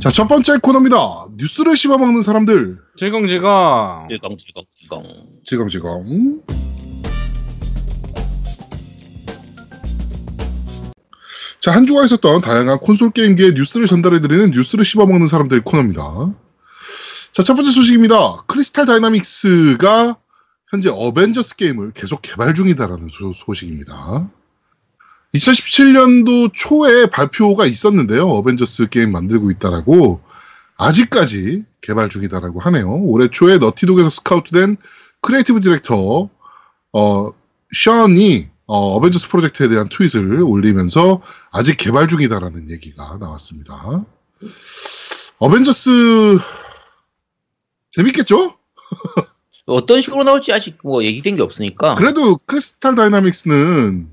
자, 첫 번째 코너입니다. 뉴스를 씹어먹는 사람들. 질겅질겅. 질겅 질겅 질겅. 지검지검. 자, 한 주가 있었던 다양한 콘솔 게임기의 뉴스를 전달해드리는 뉴스를 씹어먹는 사람들 코너입니다. 자, 첫 번째 소식입니다. Crystal Dynamics가 현재 어벤져스 게임을 계속 개발 중이다라는 소, 식입니다 2017년도 초에 발표가 있었는데요. 어벤져스 게임 만들고 있다라고 아직까지 개발 중이다라고 하네요. 올해 초에 Naughty Dog에서 스카우트된 creative director 어 션이 어, 어벤져스 프로젝트에 대한 tweet을 올리면서 아직 개발 중이다라는 얘기가 나왔습니다. 어벤져스 재밌겠죠? 어떤 식으로 나올지 아직 뭐 얘기된 게 없으니까. 그래도 Crystal Dynamics는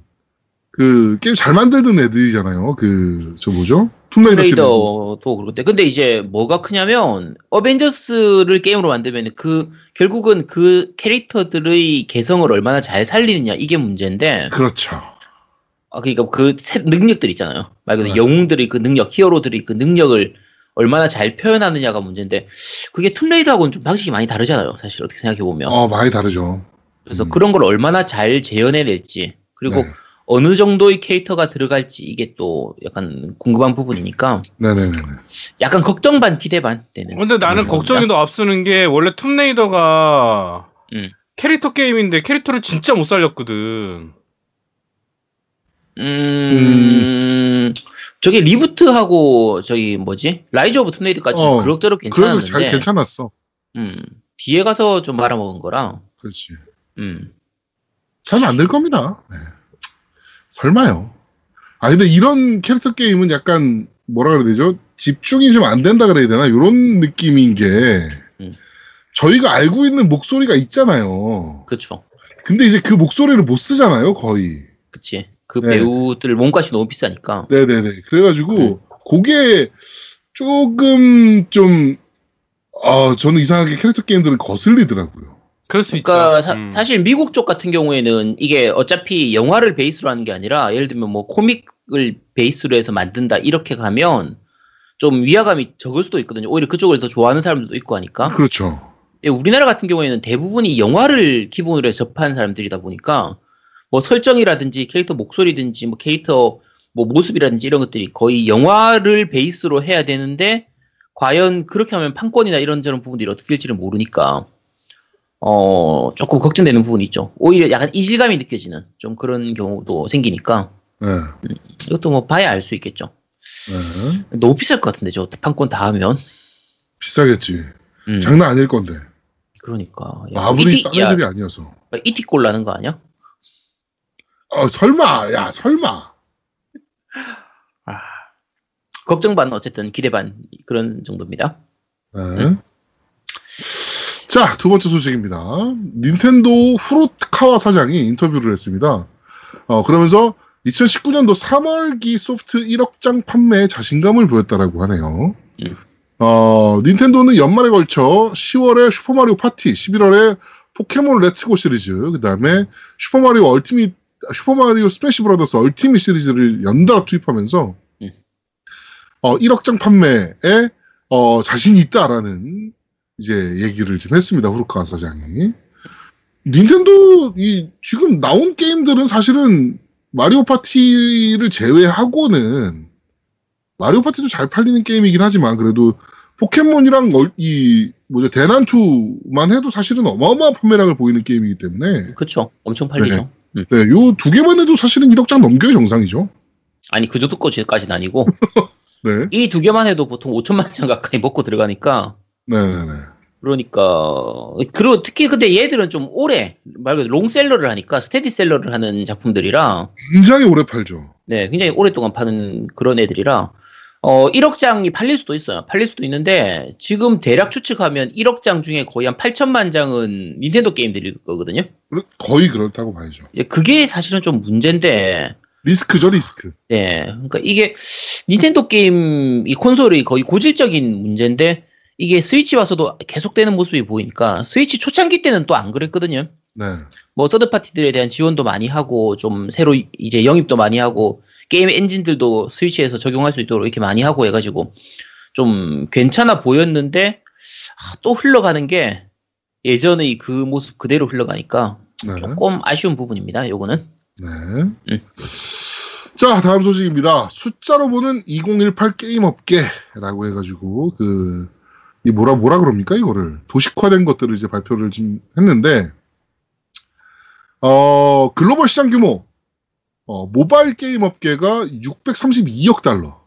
그 게임 잘 만들던 애들이잖아요. 그 저 뭐죠? Tomb Raider 시리즈. 레이더도 그렇고 근데 이제 뭐가 크냐면 Avengers를 게임으로 만들면 그 결국은 그 캐릭터들의 개성을 얼마나 잘 살리느냐 이게 문제인데 그렇죠. 아 그러니까 그 새- 능력들 있잖아요 말 그대로 네. 영웅들의 그 능력 hero들이 그 능력을 얼마나 잘 표현하느냐가 문제인데 그게 툼레이더하고는 좀 방식이 많이 다르잖아요 사실 어떻게 생각해 보면 어 많이 다르죠. 그래서 음. 그런 걸 얼마나 잘 재현해낼지 그리고 네. 어느 정도의 캐릭터가 들어갈지 이게 또 약간 궁금한 부분이니까 네네네. 약간 걱정 반 기대 반 되는. 근데 나는 네. 걱정이 더 앞서는 게 원래 툼레이더가 음. 캐릭터 게임인데 캐릭터를 진짜 못 살렸거든. 음, 저기 reboot하고 저기 뭐지 Rise of Tomb Raider까지 어, 그럭저럭 그래도 괜찮았는데, 잘 괜찮았어. 음, 뒤에 가서 좀 말아먹은 거라. 그렇지. 음, 잘 만들 겁니다. 네. 설마요. 아 근데 이런 캐릭터 게임은 약간 뭐라 그래야 되죠? 집중이 좀 안 된다 그래야 되나? 이런 느낌인 게 음. 저희가 알고 있는 목소리가 있잖아요. 그렇죠. 근데 이제 그 목소리를 못 쓰잖아요, 거의. 그치. 그 네. 배우들 몸값이 너무 비싸니까. 네네네. 그래가지고 음. 그게 조금 좀 아, 저는 이상하게 캐릭터 게임들은 거슬리더라고요. 그럴 수 그러니까 있죠. 사, 음. 사 실 미국 쪽 같은 경우에는 이게 어차피 영화를 베이스로 하는 게 아니라 예를 들면 뭐 코믹을 베이스로 해서 만든다 이렇게 가면 좀 위화감이 적을 수도 있거든요. 오히려 그쪽을 더 좋아하는 사람들도 있고 하니까. 그렇죠. 예, 우리나라 같은 경우에는 대부분이 영화를 기본으로 해서 접한 사람들이다 보니까 뭐 설정이라든지 캐릭터 목소리든지 뭐 캐릭터 뭐 모습이라든지 이런 것들이 거의 영화를 베이스로 해야 되는데 과연 그렇게 하면 판권이나 이런 저런 부분들이 어떻게 될지를 모르니까 어 조금 걱정되는 부분이 있죠. 오히려 약간 이질감이 느껴지는 좀 그런 경우도 생기니까 네. 이것도 뭐 봐야 알 수 있겠죠. 네. 너무 비쌀 것 같은데 저 판권 다 하면. 비싸겠지. 음, 장난 아닐 건데. 그러니까 야, 마블이 이티- 싼 야, 애들이 아니어서. 이티꼴 나는 거 아니야? 어, 설마, 야, 설마. 아, 걱정 반 어쨌든 기대 반 그런 정도입니다. 네. 음. 자, 두 번째 소식입니다. 닌텐도 후루카와 사장이 인터뷰를 했습니다. 어, 그러면서 2019년도 3월기 소프트 1억 장 판매에 자신감을 보였다라고 하네요. 음. 어, 닌텐도는 연말에 걸쳐 10월에 Super Mario Party, 11월에 Pokémon Let's Go 시리즈, 그 다음에 Super Mario Ultimate, Super Mario Smash Brothers Ultimate 시리즈를 연달아 투입하면서 음. 어, 1억 장 판매에 어, 자신이 있다라는 이제 얘기를 좀 했습니다. 후루카와 사장이. 닌텐도 이 지금 나온 게임들은 사실은 Mario Party를 제외하고는 마리오 파티도 잘 팔리는 게임이긴 하지만 그래도 포켓몬이랑 얼- 이 뭐죠 대난투만 해도 사실은 어마어마한 판매량을 보이는 게임이기 때문에 그렇죠. 엄청 팔리죠. 음. 네, 요 두 개만 해도 사실은 1억 장 넘겨야 정상이죠. 아니 그 정도까지는 아니고 네, 이 두 개만 해도 보통 5천만 장 가까이 먹고 들어가니까 네, 네, 네. 그러니까 그리고 특히 근데 얘들은 좀 오래 말 그대로 롱셀러를 하니까 스테디셀러를 하는 작품들이라 굉장히 오래 팔죠. 네 굉장히 오랫동안 파는 그런 애들이라 어 1억 장이 팔릴 수도 있어요. 팔릴 수도 있는데 지금 대략 추측하면 1억 장 중에 거의 한 8천만 장은 닌텐도 게임들일 거거든요. 거의 그렇다고 봐야죠. 그게 사실은 좀 문제인데 리스크죠, 리스크. 네, 그러니까 이게 닌텐도 게임 이 콘솔이 거의 고질적인 문제인데 이게 스위치 와서도 계속되는 모습이 보이니까 스위치 초창기 때는 또 안 그랬거든요. 네, 뭐 서드 파티들에 대한 지원도 많이 하고 좀 새로 이제 영입도 많이 하고 게임 엔진들도 스위치에서 적용할 수 있도록 이렇게 많이 하고 해가지고 좀 괜찮아 보였는데 아, 또 흘러가는 게 예전의 그 모습 그대로 흘러가니까 네. 조금 아쉬운 부분입니다. 요거는 네. 음. 자, 다음 소식입니다. 숫자로 보는 2018 게임 업계라고 해가지고, 그, 이 뭐라, 뭐라 그럽니까, 이거를. 도식화된 것들을 이제 발표를 좀 했는데, 어, 글로벌 시장 규모, 어, 모바일 게임 업계가 632억 달러.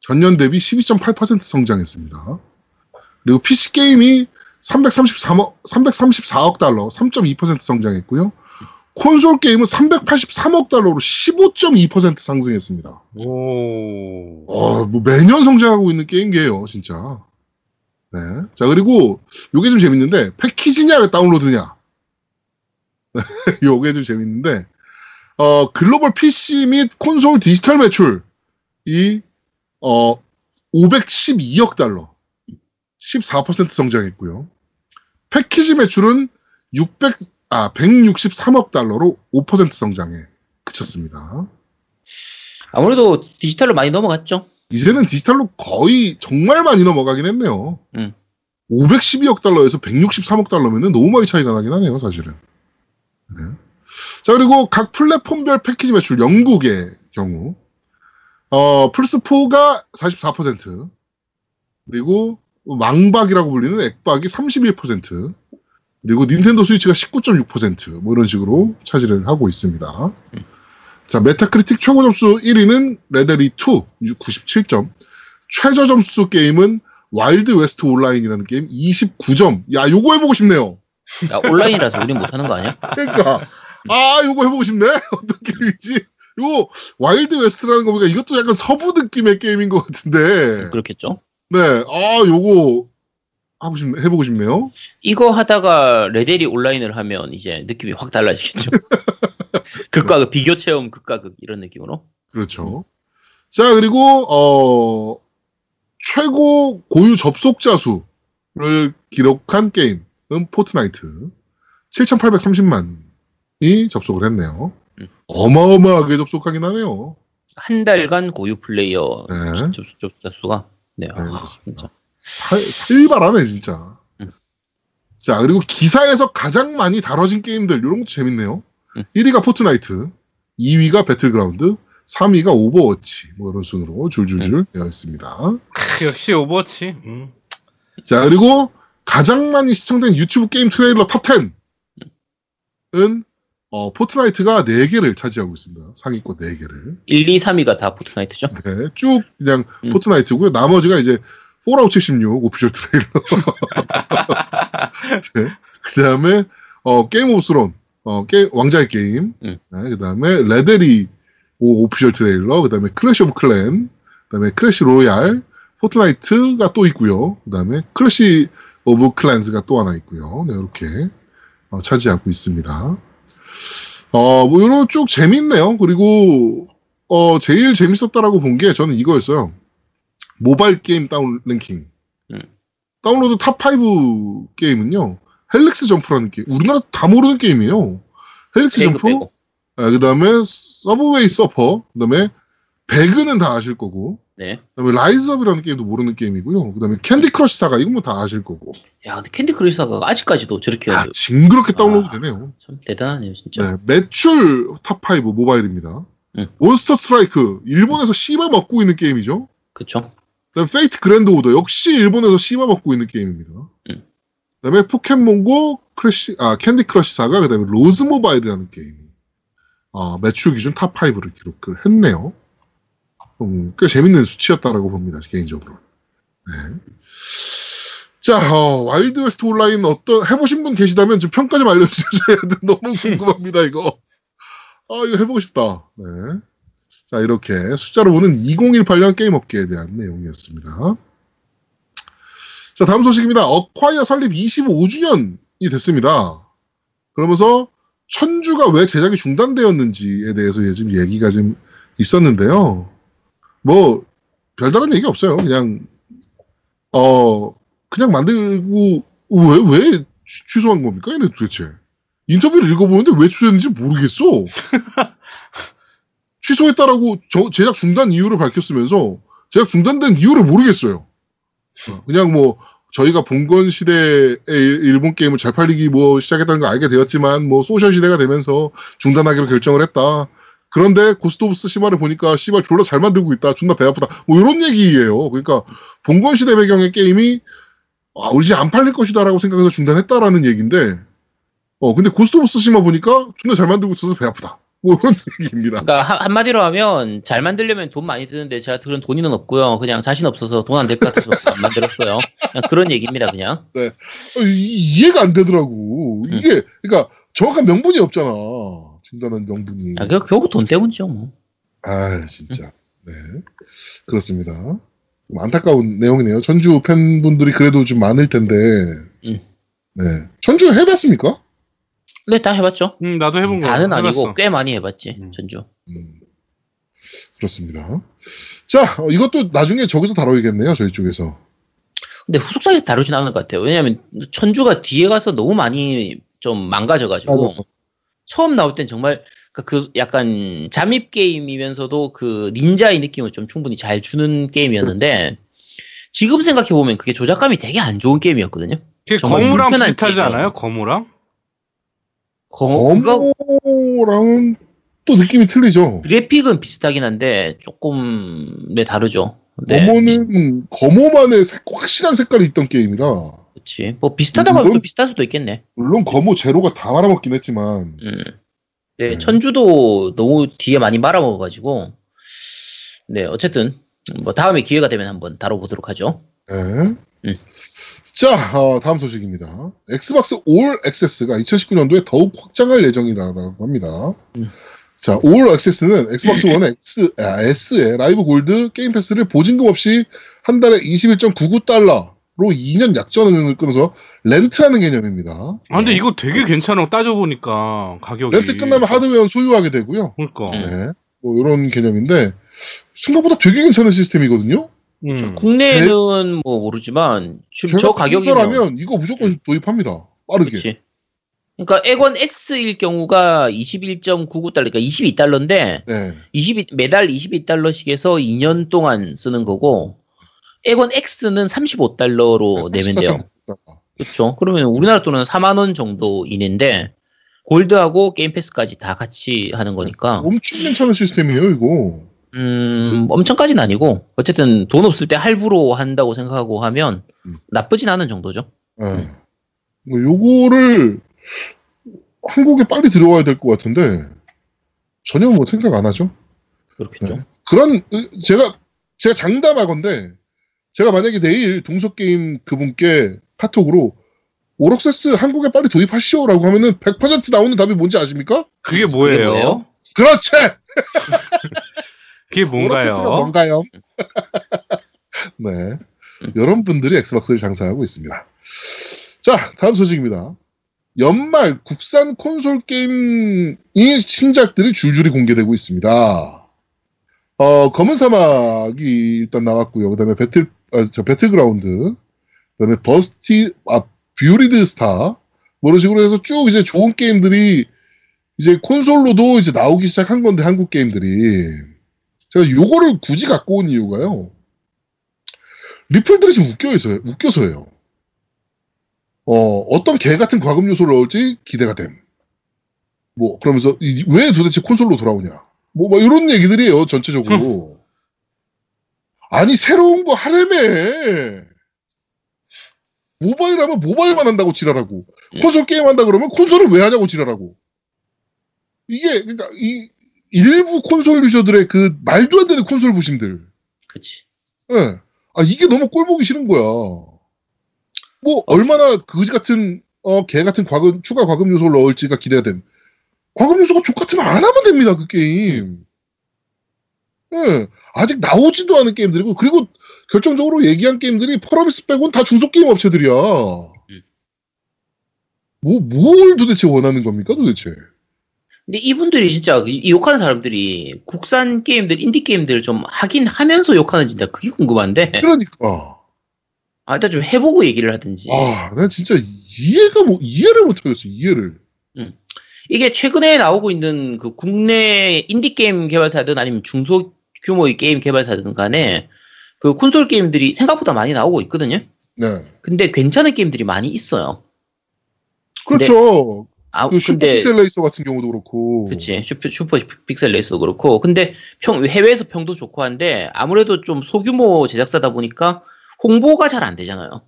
전년 대비 12.8% 성장했습니다. 그리고 PC 게임이 333억, 334억 달러, 3.2% 성장했고요. 콘솔 게임은 383억 달러로 15.2% 상승했습니다. 오. 어, 뭐 매년 성장하고 있는 게임계예요, 진짜. 네. 자, 그리고 요게 좀 재밌는데 패키지냐 다운로드냐. 요게 좀 재밌는데 어, 글로벌 PC 및 콘솔 디지털 매출이 어 512억 달러. 14% 성장했고요. 패키지 매출은 600 아, 163억 달러로 5% 성장에 그쳤습니다. 아무래도 디지털로 많이 넘어갔죠. 이제는 디지털로 거의 정말 많이 넘어가긴 했네요. 음. 512억 달러에서 163억 달러면은 너무 많이 차이가 나긴 하네요, 사실은. 네. 자, 그리고 각 플랫폼별 패키지 매출 영국의 경우, 어, 플스4가 44%, 그리고 망박이라고 불리는 액박이 31%, 그리고 닌텐도 스위치가 19.6%, 뭐 이런 식으로 차지를 하고 있습니다. 자, Metacritic 최고 점수 1위는 레데리 2, 97점. 최저 점수 게임은 Wild West Online이라는 게임 29점. 야, 요거 해보고 싶네요. 야, 온라인이라서 우린 못하는 거 아니야? 그러니까 아, 요거 해보고 싶네. 어떤 게임이지? 요 Wild West라는 거 보니까 이것도 약간 서부 느낌의 게임인 것 같은데. 그렇겠죠. 네, 아, 요거 하고 싶네, 해보고 싶네요. 이거 하다가 레데리 온라인을 하면 이제 느낌이 확 달라지겠죠. 극과 극, 비교 체험 극과 극 이런 느낌으로. 그렇죠. 자, 그리고, 어, 최고 고유 접속자 수를 기록한 게임은 Fortnite. 7,830만이 접속을 했네요. 음. 어마어마하게 접속하긴 하네요. 한 달간 고유 플레이어 네. 접속 접속자 수가 네, 아, 그렇습니다. 진짜. 살- 살발하네, 진짜. 음. 자, 그리고 기사에서 가장 많이 다뤄진 게임들, 이런 것도 재밌네요. 음. 1위가 Fortnite, 2위가 Battlegrounds, 3위가 Overwatch, 뭐 이런 순으로 줄줄줄 되어 있습니다. 크, 역시 Overwatch. 음. 자, 그리고 가장 많이 시청된 유튜브 게임 트레일러 top 10은 어, Fortnite가 4개를 차지하고 있습니다. 상위권 4개를. 1, 2, 3위가 다 Fortnite죠. 네, 쭉 그냥 음. Fortnite고요. 나머지가 이제 Fallout 76 official 트레일러. 네. 그 다음에 어, Game of Thrones 어, 게 왕자의 게임. 음. 네, 그 다음에 레데리 오 official 트레일러. 그 다음에 Clash of Clans. 그 다음에 Clash Royale. Fortnite가 또 있고요. 그 다음에 Clash of Clans가 또 하나 있고요. 네, 이렇게 어, 차지하고 있습니다. 어, 뭐, 이런 쭉 재밌네요. 그리고, 어, 제일 재밌었다라고 본 게 저는 이거였어요. 모바일 게임 다운 랭킹. 음. 다운로드 top5 게임은요, Helix Jump라는 게임. 우리나라 다 모르는 게임이에요. Helix Jump, 빼고. 그 다음에 Subway Surfers, 그 다음에 배그는 다 아실 거고, 네. 그 다음에 Rise Up이라는 게임도 모르는 게임이고요. 그 다음에 Candy Crush Saga, 이건 뭐 다 아실 거고. 야, 근데 Candy Crush Saga 아직까지도 저렇게 아, 징그럽게 다운로드 아. 되네요. 참 대단하네요, 진짜. 네, 매출 top5 모바일입니다. 음. Monster Strike, 일본에서 씹어 먹고 있는 게임이죠. 그쵸? 그다음에 Fate Grand Order, 역시 일본에서 씹어 먹고 있는 게임입니다. 음. 그다음에 포켓몬 GO 크래시, 아, Candy Crush Saga, 그다음에 Lords Mobile이라는 게임이, 어, 매출 기준 top 5를 기록을 했네요. 음, 꽤 재밌는 수치였다라고 봅니다, 개인적으로. 네. 자, 어, Wild West Online 어떤, 해보신 분 계시다면 좀 평가 좀 알려주셔야 돼. 너무 궁금합니다, 이거. 아, 이거 해보고 싶다. 네. 자, 이렇게 숫자로 보는 2018년 게임 업계에 대한 내용이었습니다. 자, 다음 소식입니다. 어콰이어 설립 25주년이 됐습니다. 그러면서 천주가 왜 제작이 중단되었는지에 대해서 지금 얘기가 좀 있었는데요. 뭐, 별다른 얘기 없어요. 그냥, 어, 그냥 만들고, 왜, 왜 취- 취소한 겁니까? 얘네 도대체. 인터뷰를 읽어보는데 왜 취소했는지 모르겠어. 취소했다라고 저- 제작 중단 이유를 밝혔으면서 제작 중단된 이유를 모르겠어요. 어, 그냥 뭐 저희가 봉건 시대의 일본 게임을 잘 팔리기 뭐 시작했다는 걸 알게 되었지만 뭐 소셜 시대가 되면서 중단하기로 결정을 했다. 그런데 Ghost of Tsushima를 보니까 씨발 졸라 잘 만들고 있다. 존나 배 아프다. 뭐 이런 얘기예요. 그러니까 봉건 시대 배경의 게임이 아, 이제 안 팔릴 것이다라고 생각해서 중단했다라는 얘기인데 어 근데 Ghost of Tsushima 보니까 존나 잘 만들고 있어서 배 아프다. 뭐 이런 얘기입니다. 그러니까 한, 한마디로 하면 잘 만들려면 돈 많이 드는데 제가 그런 돈이는 없고요. 그냥 자신 없어서 돈 안 될 것 같아서 안 만들었어요. 그런 얘기입니다, 그냥. 어, 이- 이해가 안 되더라고. 이게 그러니까 정확한 명분이 없잖아. 중단한 명분이. 아, 결국, 돈 때문이죠, 뭐. 아 진짜. 네 그렇습니다. 좀 안타까운 내용이네요. 전주 팬분들이 그래도 좀 많을 텐데. 음. 네 전주 해봤습니까? 네, 다 해봤죠. 음, 나도 해본 거. 다는 아니고 해봤어. 꽤 많이 해봤지, 음. 전주. 음, 그렇습니다. 자 어, 이것도 나중에 저기서 다뤄야겠네요. 저희 쪽에서. 근데 후속작에서 다루진 않을 것 같아요. 왜냐하면 천주가 뒤에 가서 너무 많이 좀 망가져가지고 맞았어. 처음 나올 땐 정말 그- 그 약간 잠입 게임이면서도 그 닌자의 느낌을 좀 충분히 잘 주는 게임이었는데 지금 생각해 보면 그게 조작감이 되게 안 좋은 게임이었거든요. 그게 거무랑 비슷하지 게임이에요. 않아요? 거무랑? 거, 거모랑은 또 느낌이 틀리죠. 그래픽은 비슷하긴 한데 조금 네 다르죠. 네, 거모는 거모만의 색- 확실한 색깔이 있던 게임이라 그렇지. 뭐 비슷하다고 하면 물론- 비슷할 수도 있겠네. 물론 거모 제로가 다 말아먹긴 했지만 음. 네, 네. 천주도 너무 뒤에 많이 말아먹어가지고, 네, 어쨌든, 뭐, 다음에 기회가 되면 한번 다뤄보도록 하죠. 네. 음. 자 어, 다음 소식입니다. Xbox All Access가 2019년도에 더욱 확장할 예정이라고 합니다. 음. 자, All Access는 엑스박스 원 X, 아, S의 Live Gold Game Pass를 보증금 없이 한 달에 21.99달러 로 2년 약정을 끊어서 렌트하는 개념입니다. 아, 근데 이거 되게 괜찮아. 따져 보니까, 가격이. 렌트 끝나면 하드웨어는 소유하게 되고요. 그러니까. 음. 네. 뭐 이런 개념인데 생각보다 되게 괜찮은 시스템이거든요. 음. 국내는 뭐 모르지만, 지금 저 가격이면. 이거 무조건 도입합니다. 빠르게. 그치. 그러니까 에건 S일 경우가 21.99달러, 그러니까 22달러인데, 네. 22, 매달 22달러씩에서 2년 동안 쓰는 거고, 에건 X는 35달러로 내면 돼요. 34.99 그렇죠. 그러면 우리나라 돈은 4만 원 정도 인인데 골드하고 게임 패스까지 다 같이 하는 거니까 엄청 괜찮은 시스템이에요, 이거. 음 엄청까지는 아니고 어쨌든 돈 없을 때 할부로 한다고 생각하고 하면 음. 나쁘진 않은 정도죠. 네. 뭐 요거를 한국에 빨리 들어와야 될 것 같은데 전혀 뭐 생각 안 하죠. 그렇겠죠. 네. 그런 으, 제가 제가 장담하건데 제가 만약에 내일 동서 게임 그분께 카톡으로 오락세스 한국에 빨리 도입하시오라고 하면은 100% 나오는 답이 뭔지 아십니까? 그게? 뭐예요? 그렇지. 그게 뭔가요? 뭔가요? 네. 여러분들이 엑스박스를 장사하고 있습니다. 자, 다음 소식입니다. 연말 국산 콘솔 게임이 신작들이 줄줄이 공개되고 있습니다. 어, 검은 사막이 일단 나왔고요. 그 다음에 배틀, 아, 저 배틀그라운드, 그 다음에 버스티, 아, Buried Stars, 뭐 이런 식으로 해서 쭉 이제 좋은 게임들이 이제 콘솔로도 이제 나오기 시작한 건데, 한국 게임들이. 제가 요거를 굳이 갖고 온 이유가요. 리플들이 지금 웃겨서, 웃겨서예요. 어, 어떤 개 같은 과금 요소를 넣을지 기대가 됨. 뭐, 그러면서, 이- 왜 도대체 콘솔로 돌아오냐. 뭐, 막 이런 얘기들이에요, 전체적으로. 아니, 새로운 거 하려매. 모바일 하면 모바일만 한다고 지랄하고. 콘솔 게임 한다 그러면 콘솔을 왜 하냐고 지랄하고. 이게, 그러니까, 이, 일부 콘솔 유저들의 그 말도 안 되는 콘솔 부심들. 그치. 예. 아, 이게 너무 꼴보기 싫은 거야. 뭐, 얼마나 그지 같은, 어, 개 같은 과금, 추가 과금 요소를 넣을지가 기대가 됨. 과금 요소가 족 같으면 안 하면 됩니다, 그 게임. 예. 아직 나오지도 않은 게임들이고, 그리고 결정적으로 얘기한 게임들이 펄어비스 빼고는 다 중소게임 업체들이야. 뭐, 뭘 도대체 원하는 겁니까, 도대체? 근데 이분들이 진짜 이- 이 욕하는 사람들이 국산 게임들, 인디 게임들 좀 하긴 하면서 욕하는지 나 그게 궁금한데. 그러니까. 아, 일단 좀 해보고 얘기를 하든지. 아, 난 진짜 이해가 뭐, 이해를 못하겠어, 이해를. 이게 최근에 나오고 있는 그 국내 인디 게임 개발사든 아니면 중소 규모의 게임 개발사든 간에 그 콘솔 게임들이 생각보다 많이 나오고 있거든요. 네. 근데 괜찮은 게임들이 많이 있어요. 그렇죠. 아, 그 슈퍼 근데 Pixel Racer 같은 경우도 그렇고. 그치 Super, Super Pixel Race도 그렇고 근데 평 해외에서 평도 좋고 한데 아무래도 좀 소규모 제작사다 보니까 홍보가 잘 안 되잖아요.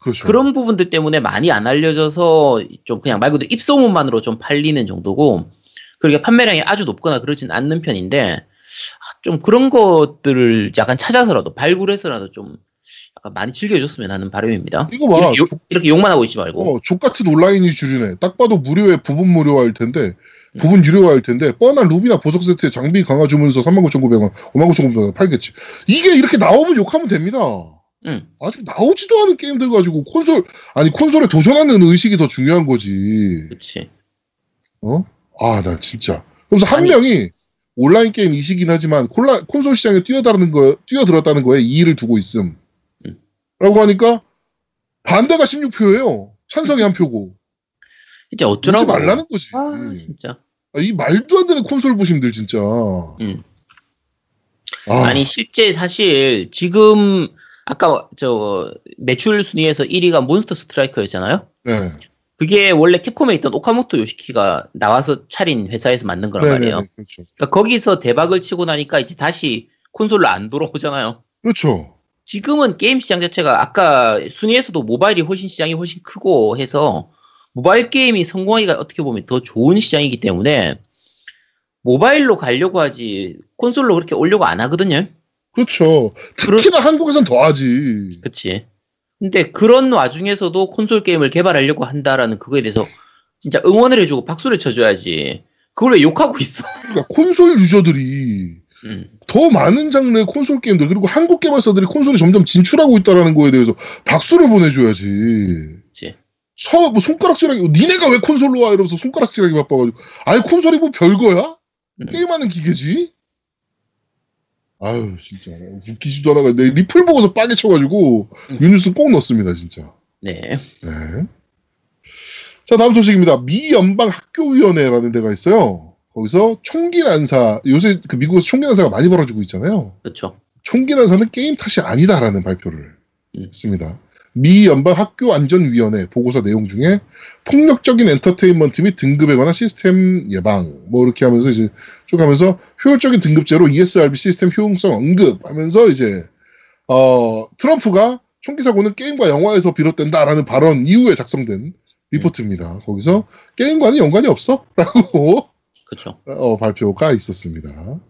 그렇죠. 그런 부분들 때문에 많이 안 알려져서 좀 그냥 말 그대로 입소문만으로 좀 팔리는 정도고 그렇게 판매량이 아주 높거나 그러진 않는 편인데 아, 좀 그런 것들을 약간 찾아서라도 발굴해서라도 좀 약간 많이 즐겨줬으면 하는 바람입니다. 이거 봐. 이렇게, 욕, 이렇게 욕만 하고 있지 말고 어, 족같은 온라인이 주류네. 딱 봐도 무료에 부분 무료화일 텐데, 음. 부분 유료화일 텐데, 뻔한 루비나 보석 세트에 장비 강화 주문서 39,900원, 59,900원 팔겠지. 이게 이렇게 나오면 욕하면 됩니다. 응. 아직 나오지도 않은 게임들 가지고 콘솔, 아니, 콘솔에 도전하는 의식이 더 중요한 거지. 그치 어? 아, 나 진짜. 그래서 한 아니. 명이 온라인 게임 이시긴 하지만 콜라, 콘솔 시장에 뛰어다는 거, 뛰어들었다는 거에 이의를 두고 있음. 음. 라고 하니까 반대가 16표예요. 찬성이 한 표고. 이제 어쩌라고 말라는 거지. 아 음. 진짜 아, 이 말도 안 되는 콘솔 부심들 진짜. 음. 아, 아니 실제 사실 지금 아까 저 매출 순위에서 1위가 몬스터 스트라이커였잖아요. 네. 그게 원래 캡콤에 있던 오카모토 요시키가 나와서 차린 회사에서 만든 거란 네, 네, 말이에요. 네, 그렇죠. 그러니까 거기서 대박을 치고 나니까 이제 다시 콘솔로 안 돌아오잖아요. 그렇죠. 지금은 게임 시장 자체가 아까 순위에서도 모바일이 훨씬 시장이 훨씬 크고 해서 모바일 게임이 성공하기가 어떻게 보면 더 좋은 시장이기 때문에 모바일로 가려고 하지 콘솔로 그렇게 오려고 안 하거든요. 그렇죠. 특히나 한국에선 더 하지. 그치. 근데 그런 와중에서도 콘솔 게임을 개발하려고 한다라는 그거에 대해서 진짜 응원을 해주고 박수를 쳐줘야지. 그걸 왜 욕하고 있어? 그러니까 콘솔 유저들이 음, 더 많은 장르의 콘솔 게임들 그리고 한국 개발사들이 콘솔에 점점 진출하고 있다는 거에 대해서 박수를 보내줘야지. 그치. 서, 뭐 손가락질하기, 니네가 왜 콘솔로 와? 이러면서 손가락질하기 바빠가지고. 아니, 콘솔이 뭐 별거야? 음. 게임하는 기계지? 아유, 진짜. 웃기지도 않아가. 내 리플 보고서 빠개 쳐가지고, 음. 유니스 꼭 넣습니다, 진짜. 네. 네. 자, 다음 소식입니다. 미 연방 학교위원회라는 데가 있어요. 거기서 총기 난사, 요새 그 미국에서 총기 난사가 많이 벌어지고 있잖아요. 그렇죠. 총기 난사는 게임 탓이 아니다라는 발표를 음. 했습니다. 미 연방 학교 안전위원회 보고서 내용 중에 폭력적인 엔터테인먼트 및 등급에 관한 시스템 예방 뭐 이렇게 하면서 이제 쭉 하면서 효율적인 등급제로 ESRB 시스템 효용성 언급하면서 이제 어 트럼프가 총기 사고는 게임과 영화에서 비롯된다라는 발언 이후에 작성된 리포트입니다. 거기서 게임과는 연관이 없어라고 그렇죠. 어, 발표가 있었습니다.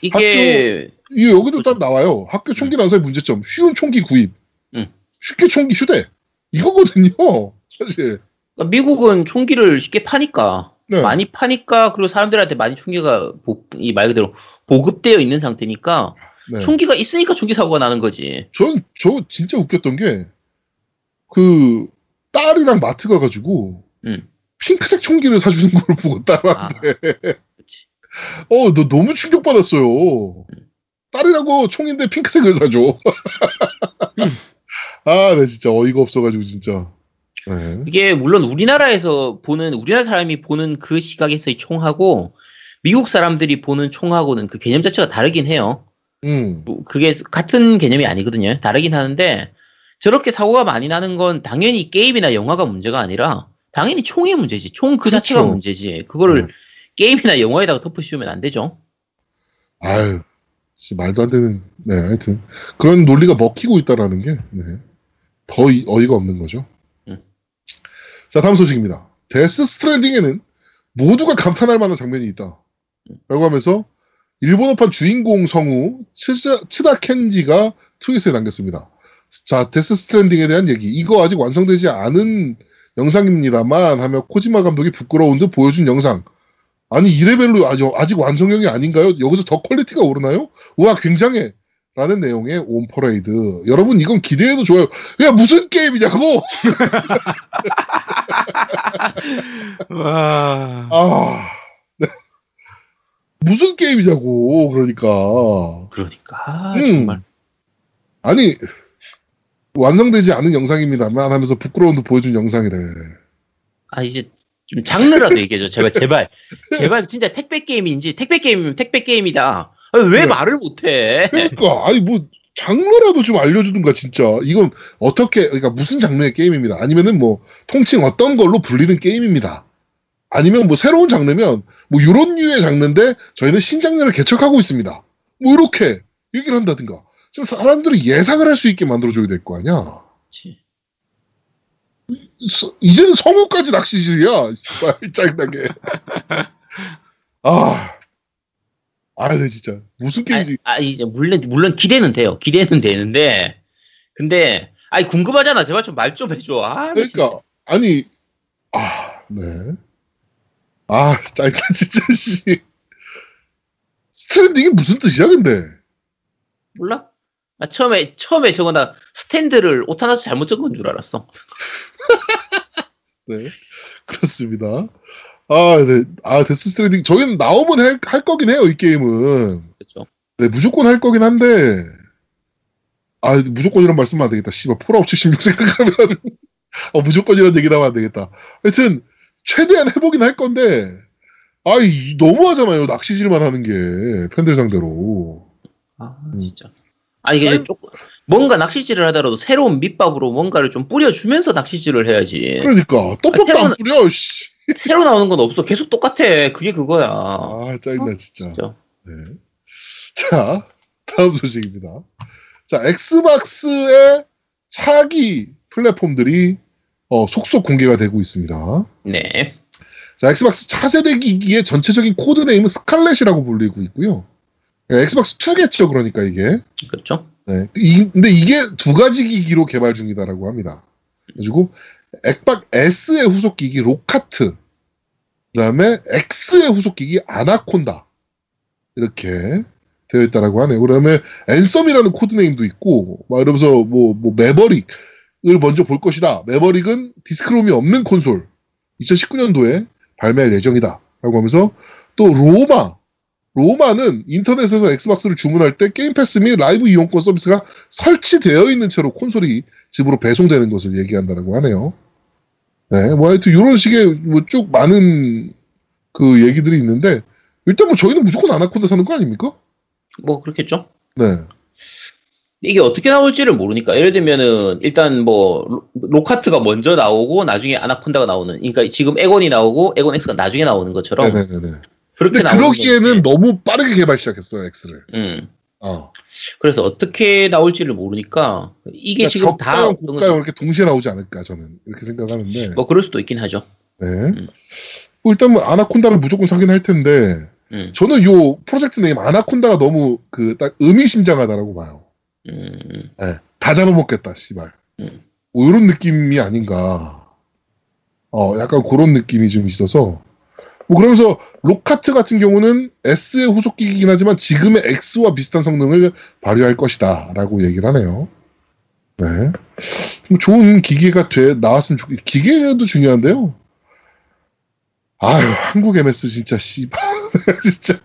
이게 이 여기도 딱 나와요. 학교 총기 난사의 문제점. 쉬운 총기 구입. 음. 쉽게 총기 휴대. 이거거든요. 사실. 그러니까 미국은 총기를 쉽게 파니까 네. 많이 파니까 그리고 사람들한테 많이 총기가 이 말 그대로 보급되어 있는 상태니까 네. 총기가 있으니까 총기 사고가 나는 거지. 전, 저 진짜 웃겼던 게, 그, 딸이랑 마트 가가지고, 음. 핑크색 총기를 사주는 걸 보고 딸한테, 아. 어, 너 너무 충격받았어요. 딸이라고 총인데 핑크색을 사줘. 아, 네, 진짜 어이가 없어가지고, 진짜. 네. 이게 물론 우리나라에서 보는 우리나라 사람이 보는 그 시각에서의 총하고 미국 사람들이 보는 총하고는 그 개념 자체가 다르긴 해요. 음, 뭐 그게 같은 개념이 아니거든요. 다르긴 하는데 저렇게 사고가 많이 나는 건 당연히 게임이나 영화가 문제가 아니라 당연히 총의 문제지. 총 그 자체가 그렇죠. 문제지. 그거를 네. 게임이나 영화에다가 덮어씌우면 안 되죠. 아유, 진짜 말도 안 되는, 네, 하여튼. 그런 논리가 먹히고 있다라는 게, 네. 더 어이가 없는 거죠. 음. 자, 다음 소식입니다. 데스 스트랜딩에는 모두가 감탄할 만한 장면이 있다. 라고 하면서, 일본어판 주인공 성우, 츠다 켄지가 트윗에 남겼습니다. 자, Death Stranding에 대한 얘기. 이거 아직 완성되지 않은 영상입니다만 하며 코지마 감독이 부끄러운 듯 보여준 영상. 아니 이 레벨로 아직, 아직 완성형이 아닌가요? 여기서 더 퀄리티가 오르나요? 우와 굉장해 라는 내용의 on parade 여러분 이건 기대해도 좋아요 야 무슨 게임이냐고 와. 아 네. 무슨 게임이냐고 그러니까 그러니까 아, 음. 정말 아니 완성되지 않은 영상입니다만 하면서 부끄러운 듯 보여준 영상이래 아 이제 좀 장르라도 얘기해줘 제발 제발 제발 진짜 택배 게임인지 택배 게임이면 택배 게임이다. 아, 왜 그래. 말을 못해? 그러니까 아니 뭐 장르라도 좀 알려주든가 진짜 이건 어떻게 그러니까 무슨 장르의 게임입니다. 아니면은 뭐 통칭 어떤 걸로 불리는 게임입니다. 아니면 뭐 새로운 장르면 뭐 이런 류의 장르인데 저희는 신장르를 개척하고 있습니다. 뭐 이렇게 얘기를 한다든가. 지금 사람들이 예상을 할 수 있게 만들어줘야 될 거 아니야. 그치. 서- 이제는 성우까지 낚시질이야. 짜증나게. 아, 아, 진짜 무슨 게임인지 아, 아, 이제 물론 물론 기대는 돼요. 기대는 되는데 근데 아니 궁금하잖아. 제발 좀 말좀 해줘. 아, 그러니까 아니 아, 네. 아, 짜증나 진짜 씨. Stranding이 무슨 뜻이야, 근데? 몰라? 나 처음에 처음에 저거 나 스탠드를 오타나서 잘못 적은 줄 알았어. 네, 그렇습니다. 아, 네, 아, Death Stranding 저희는 나오면 할, 할 거긴 해요, 이 게임은. 그렇죠. 네, 무조건 할 거긴 한데, 아, 무조건이란 말씀은 안 되겠다. 씨발, Fallout 76 생각하면, 어, 무조건이란 얘기 나면 안 되겠다. 하여튼, 최대한 해보긴 할 건데, 아이, 너무하잖아요. 낚시질만 하는 게, 팬들 상대로. 아 음. 진짜. 아니 이게 아니- 조금 뭔가 낚시질을 하더라도 새로운 밑밥으로 뭔가를 좀 뿌려주면서 낚시질을 해야지. 그러니까, 떡밥도 안 새로운- 뿌려, 씨. 새로 나오는 건 없어. 계속 똑같아. 그게 그거야. 아, 짜증나, 진짜. 진짜. 네. 자, 다음 소식입니다. 자, 엑스박스의 차기 플랫폼들이 어, 속속 공개가 되고 있습니다. 네. 자, Xbox 차세대 기기의 전체적인 코드네임은 스칼렛이라고 불리고 있고요. 예, Xbox 2겠죠, 그러니까 이게. 그렇죠. 네. 이- 근데 이게 두 가지 기기로 개발 중이다라고 합니다. 그리고 엑박 S의 후속 기기 Lockhart, 그 다음에 X의 후속 기기 아나콘다 이렇게 되어 있다라고 하네요. 그다음에 Anthem이라는 코드네임도 있고, 막 이러면서 뭐, 뭐 Maverick을 먼저 볼 것이다. Maverick은 디스크롬이 없는 콘솔 2019년도에 발매할 예정이다라고 하면서 또 로마 로마는 인터넷에서 Xbox를 주문할 때 Game Pass 및 라이브 이용권 서비스가 설치되어 있는 채로 콘솔이 집으로 배송되는 것을 얘기한다라고 하네요. 네, 뭐 하여튼 이런 식의 뭐 쭉 많은 그 얘기들이 있는데 일단 뭐 저희는 무조건 아나콘다 사는 거 아닙니까? 뭐 그렇겠죠. 네, 이게 어떻게 나올지를 모르니까 예를 들면은 일단 뭐 로- 로카트가 먼저 나오고 나중에 아나콘다가 나오는 그러니까 지금 에곤이 나오고 에곤 X가 나중에 나오는 것처럼 네네네네. 그렇게 근데 그러기에는 너무 빠르게 개발 시작했어요 X를. 음 어. 그래서 어떻게 나올지를 모르니까 이게 그러니까 지금 다 건- 이렇게 동시에 나오지 않을까 저는 이렇게 생각하는데. 뭐 그럴 수도 있긴 하죠. 네. 음. 뭐 일단 뭐 아나콘다를 무조건 사긴 할 텐데 음, 저는 요 프로젝트 네임 아나콘다가 너무 그 딱 의미심장하다라고 봐요. 음, 음, 네. 다 잡아먹겠다, 씨발. 음. 뭐 이런 느낌이 아닌가. 어, 약간 그런 느낌이 좀 있어서. 뭐 그러면서 로카트 같은 경우는 S의 후속기이긴 하지만 지금의 X와 비슷한 성능을 발휘할 것이다라고 얘기를 하네요. 네. 좀 좋은 기계가 돼 나왔으면 좋. 기계도 중요한데요. 아유 한국 MS 진짜 씨발 진짜.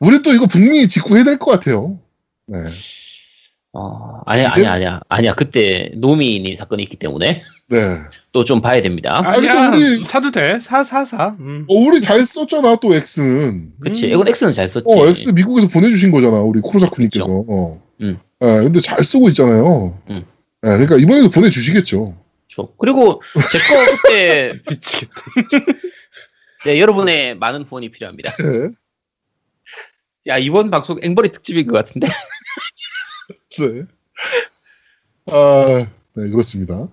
우리 또 이거 북미 직구 해야 될 것 같아요. 네. 어, 아니야 아니야 아니야 아니야 그때 노미님 사건이 있기 때문에 네. 또 좀 봐야 됩니다. 아, 아니야 우리- 사도 돼. 사 사 사. 음. 어, 우리 잘 썼잖아, 또 X는. 그치 음. 에곤 X는 잘 썼지. 어, X 미국에서 보내주신 거잖아, 우리 쿠로사쿠님께서. 어. 음. 예, 근데 잘 쓰고 있잖아요. 음. 예, 그러니까 이번에도 보내주시겠죠. 그렇죠. 그리고 제 거 그때 미치겠다. 네, 여러분의 많은 후원이 필요합니다. 네. 야 이번 방송 앵벌이 특집인 것 같은데. 네. 아, 네, 그렇습니다.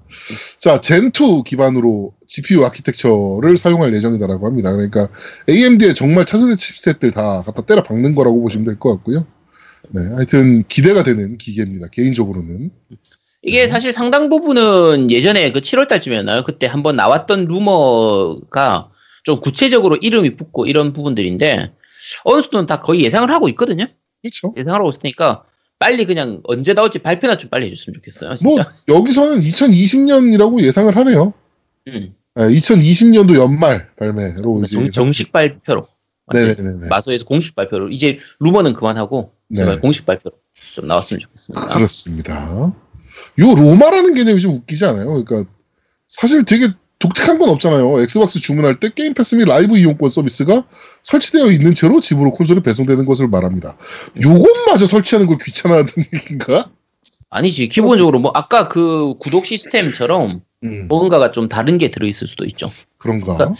자, 젠2 기반으로 GPU 아키텍처를 사용할 예정이다라고 합니다. 그러니까 AMD의 정말 차세대 칩셋들 다 갖다 때려 박는 거라고 보시면 될 것 같고요. 네, 하여튼 기대가 되는 기계입니다. 개인적으로는. 이게 사실 상당 부분은 예전에 그 7월 달쯤이었나요? 그때 한번 나왔던 루머가 좀 구체적으로 이름이 붙고 이런 부분들인데 어느 정도는 다 거의 예상을 하고 있거든요. 그렇죠. 예상을 하고 있으니까 빨리 그냥 언제 나올지 발표나 좀 빨리 해줬으면 좋겠어요. 뭐 진짜. 여기서는 2020년이라고 예상을 하네요. 음. 2020년도 연말 발매로 정, 정식 발표로. 네네네. 마소에서 공식 발표로 이제 루머는 그만하고 제발 네. 공식 발표로 좀 나왔으면 좋겠습니다. 그렇습니다. 요 로마라는 개념이 좀 웃기지 않아요? 그러니까 사실 되게 독특한 건 없잖아요. Xbox 주문할 때 Game Pass 및 라이브 이용권 서비스가 설치되어 있는 채로 집으로 콘솔이 배송되는 것을 말합니다. 요것마저 설치하는 걸 귀찮아하는 얘기인가? 아니지. 기본적으로 뭐 아까 그 구독 시스템처럼 음, 뭔가가 좀 다른 게 들어있을 수도 있죠. 그런가? 그러니까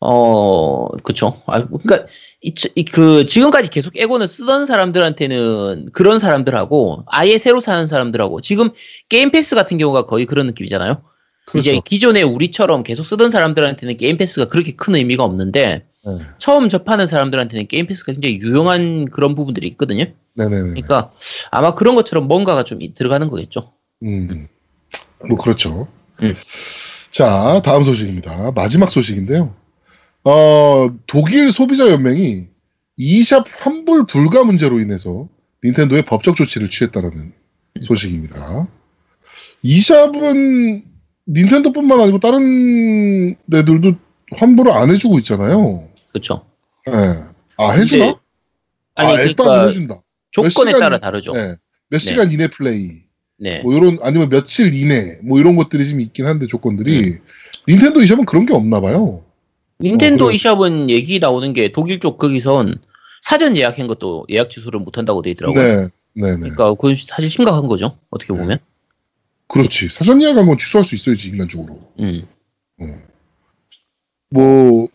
어, 그쵸. 아, 그러니까 이, 이- 그 지금까지 계속 엑원을 쓰던 사람들한테는 그런 사람들하고 아예 새로 사는 사람들하고 지금 Game Pass 같은 경우가 거의 그런 느낌이잖아요. 그렇죠. 이제 기존에 우리처럼 계속 쓰던 사람들한테는 Game Pass가 그렇게 큰 의미가 없는데 네. 처음 접하는 사람들한테는 Game Pass가 굉장히 유용한 그런 부분들이 있거든요. 네네네. 그러니까 아마 그런 것처럼 뭔가가 좀 이- 들어가는 거겠죠. 음, 뭐 그렇죠. 음. 자, 다음 소식입니다. 마지막 소식인데요. 어, 독일 소비자 연맹이 e샵 환불 불가 문제로 인해서 닌텐도에 법적 조치를 취했다라는 소식입니다. e샵은 닌텐도뿐만 아니고 다른 데들도 환불을 안 해주고 있잖아요. 그렇죠. 예. 아 해주나? 근데- 아니 아, 그러니까 해준다. 조건에 시간- 따라 다르죠. 예. 몇 시간 이내 플레이. 네. 뭐 이런 아니면 며칠 이내 뭐 이런 것들이 좀 있긴 한데 조건들이 음. 닌텐도 이샵은 그런 게 없나 봐요. 닌텐도 어, e샵은 얘기 나오는 게 독일 쪽 거기선 사전 예약한 것도 예약 취소를 못 한다고 돼 있더라고요. 네, 네, 네. 그러니까 그건 사실 심각한 거죠. 어떻게 보면. 그렇지. 사전 예약한 건 취소할 수 있어야지 인간적으로. 음. 뭐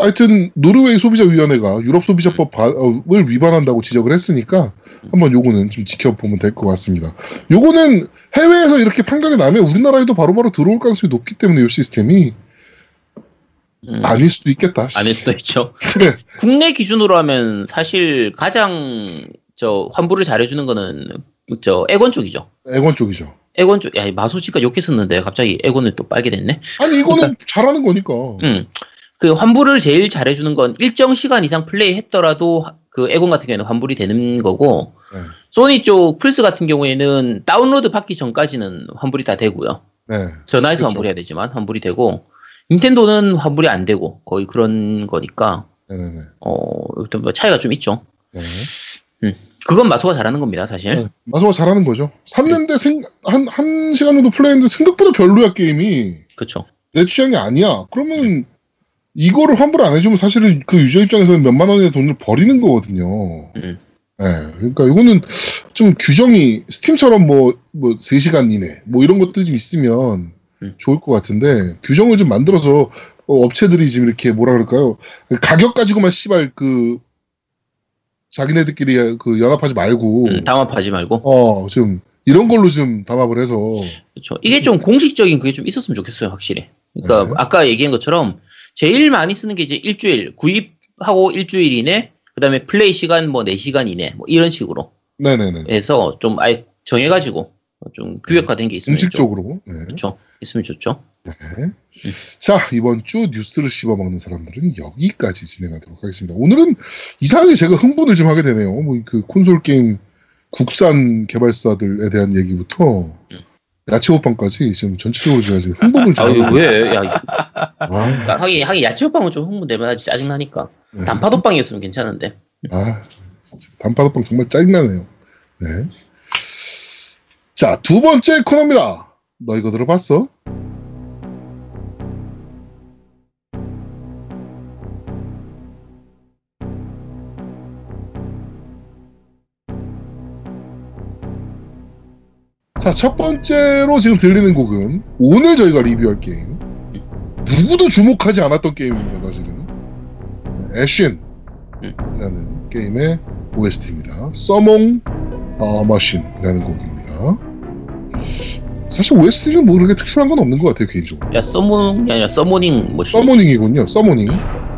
하여튼 노르웨이 소비자위원회가 유럽 소비자법을 위반한다고 지적을 했으니까 한번 요거는 좀 지켜보면 될 것 같습니다. 요거는 해외에서 이렇게 판결이 나면 우리나라에도 바로바로 들어올 가능성이 높기 때문에 이 시스템이 음. 아닐 수도 있겠다. 아닐 수도 있죠. 네. 국내 기준으로 하면 사실 가장 저 환불을 잘해주는 거는 저 에곤 쪽이죠. 애권 쪽이죠. 에곤 쪽, 야, 마소치가 욕했었는데 갑자기 에곤을 또 빨게 됐네. 아니 이거는 잘하는 거니까. 음. 그 환불을 제일 잘해주는 건 일정 시간 이상 플레이 했더라도 그 에곤 같은 경우에는 환불이 되는 거고, 네. 소니 쪽 플스 같은 경우에는 다운로드 받기 전까지는 환불이 다 되고요. 네. 전화해서 그쵸. 환불해야 되지만 환불이 되고, 닌텐도는 환불이 안 되고 거의 그런 거니까 네네네. 어 일단 뭐 차이가 좀 있죠. 네. 그건 마소가 잘하는 겁니다, 사실. 네. 마소가 잘하는 거죠. 샀는데 생, 한, 한 시간 정도 플레이했는데 생각보다 별로야, 게임이. 그렇죠. 내 취향이 아니야. 그러면 이거를 환불 안 해주면 사실은 그 유저 입장에서는 몇만 원의 돈을 버리는 거거든요. 음. 네. 그러니까 이거는 좀 규정이 스팀처럼 뭐, 뭐, 3시간 이내, 뭐 이런 것들이 좀 있으면 음. 좋을 것 같은데, 규정을 좀 만들어서 어, 업체들이 지금 이렇게 뭐라 그럴까요? 가격 가지고만 씨발 그, 자기네들끼리 그 연합하지 말고, 음, 담합하지 말고. 어, 좀, 이런 걸로 좀 담합을 해서, 그렇죠. 이게 좀 공식적인 그게 좀 있었으면 좋겠어요, 확실히. 그러니까 네. 아까 얘기한 것처럼 제일 많이 쓰는 게 이제 일주일 구입하고 일주일 이내, 그다음에 플레이 시간 뭐 4시간 이내 뭐 이런 식으로 네네네. 해서 좀 아예 정해가지고 좀 규격화된 게 있으면 공식적으로. 네. 그렇죠. 있으면 좋죠. 네. 자, 이번 주 뉴스를 씹어먹는 사람들은 여기까지 진행하도록 하겠습니다. 오늘은 이상하게 제가 흥분을 좀 하게 되네요. 뭐 그 콘솔 게임 국산 개발사들에 대한 얘기부터 음. 야채 호빵까지 지금 전체적으로 제가 지금 흥분을 좀 아유 하고 왜? 야, 아, 하긴 하긴 야채 호빵은 좀 흥분되면 아주 짜증 나니까. 네. 단파도빵이었으면 괜찮은데. 아, 진짜 단팥 호빵 정말 짜증 나네요. 네. 자, 두 번째 코너입니다. 너 이거 들어봤어? 자, 첫 번째로 지금 들리는 곡은 오늘 저희가 리뷰할 게임. 누구도 주목하지 않았던 게임입니다, 사실은. 네, Ashen이라는 게임의 OST입니다. Summoning 어, Machine이라는 곡입니다. 사실 OST는 뭐 그렇게 특수한 건 없는 것 같아요, 개인적으로. 야 Summoning이 아니라 Summoning Machine. Summoning이군요, Summoning.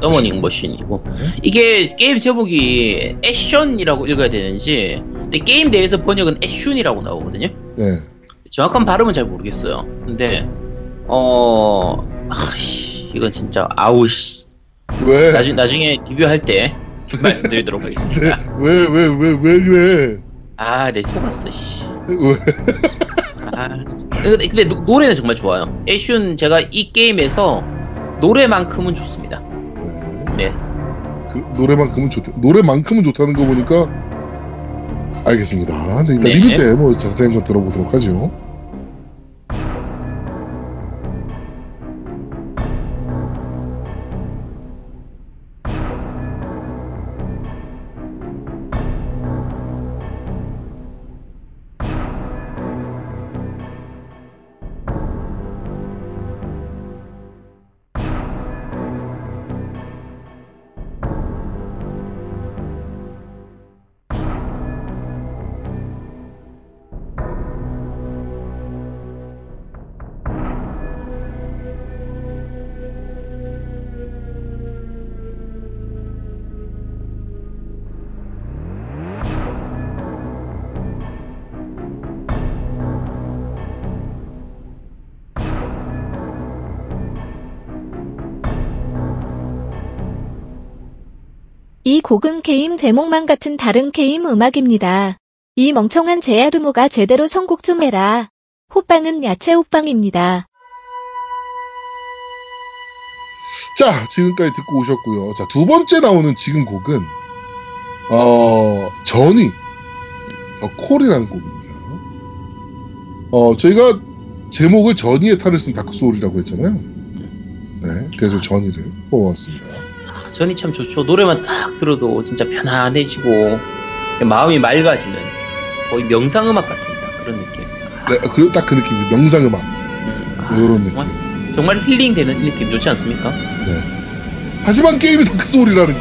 Summoning Machine이고 이게 게임 제목이 Ashen이라고 읽어야 되는지 근데 게임 내에서 번역은 Ashen이라고 나오거든요 네. 정확한 발음은 잘 모르겠어요 근데 어 아씨 이건 진짜 아우씨 왜? 나중, 나중에 리뷰할 때 말씀드리도록 하겠습니다 왜, 왜, 왜, 왜, 왜? 아내 속았어 씨 왜? 아. 근데, 근데 노, 노래는 정말 좋아요 애슌 제가 이 게임에서 노래만큼은 좋습니다 네. 네 그, 노래만큼은 좋다. 노래만큼은 좋다는 거 보니까 알겠습니다. 근데 일단 네. 리뷰 때 뭐 자세한 거 들어보도록 하죠. 이 곡은 게임 제목만 같은 다른 게임 음악입니다. 이 멍청한 제아두목아 제대로 선곡 좀 해라. 호빵은 야채 호빵입니다. 자, 지금까지 듣고 오셨고요. 자, 두 번째 나오는 지금 곡은 어, Journey The Call이라는 곡입니다. 어, 저희가 제목을 Journey의 탈을 쓴 Dark Soul이라고 했잖아요. 네, 그래서 전이를 뽑아왔습니다. 전이 참 좋죠. 노래만 딱 들어도 진짜 편안해지고 마음이 맑아지는 거의 명상음악 같습니다. 그런 느낌. 네, 그, 딱 그 느낌이에요. 명상음악. 음, 아, 요런 정말, 정말 힐링되는 느낌 좋지 않습니까? 하지만 게임이 소울이라는 거.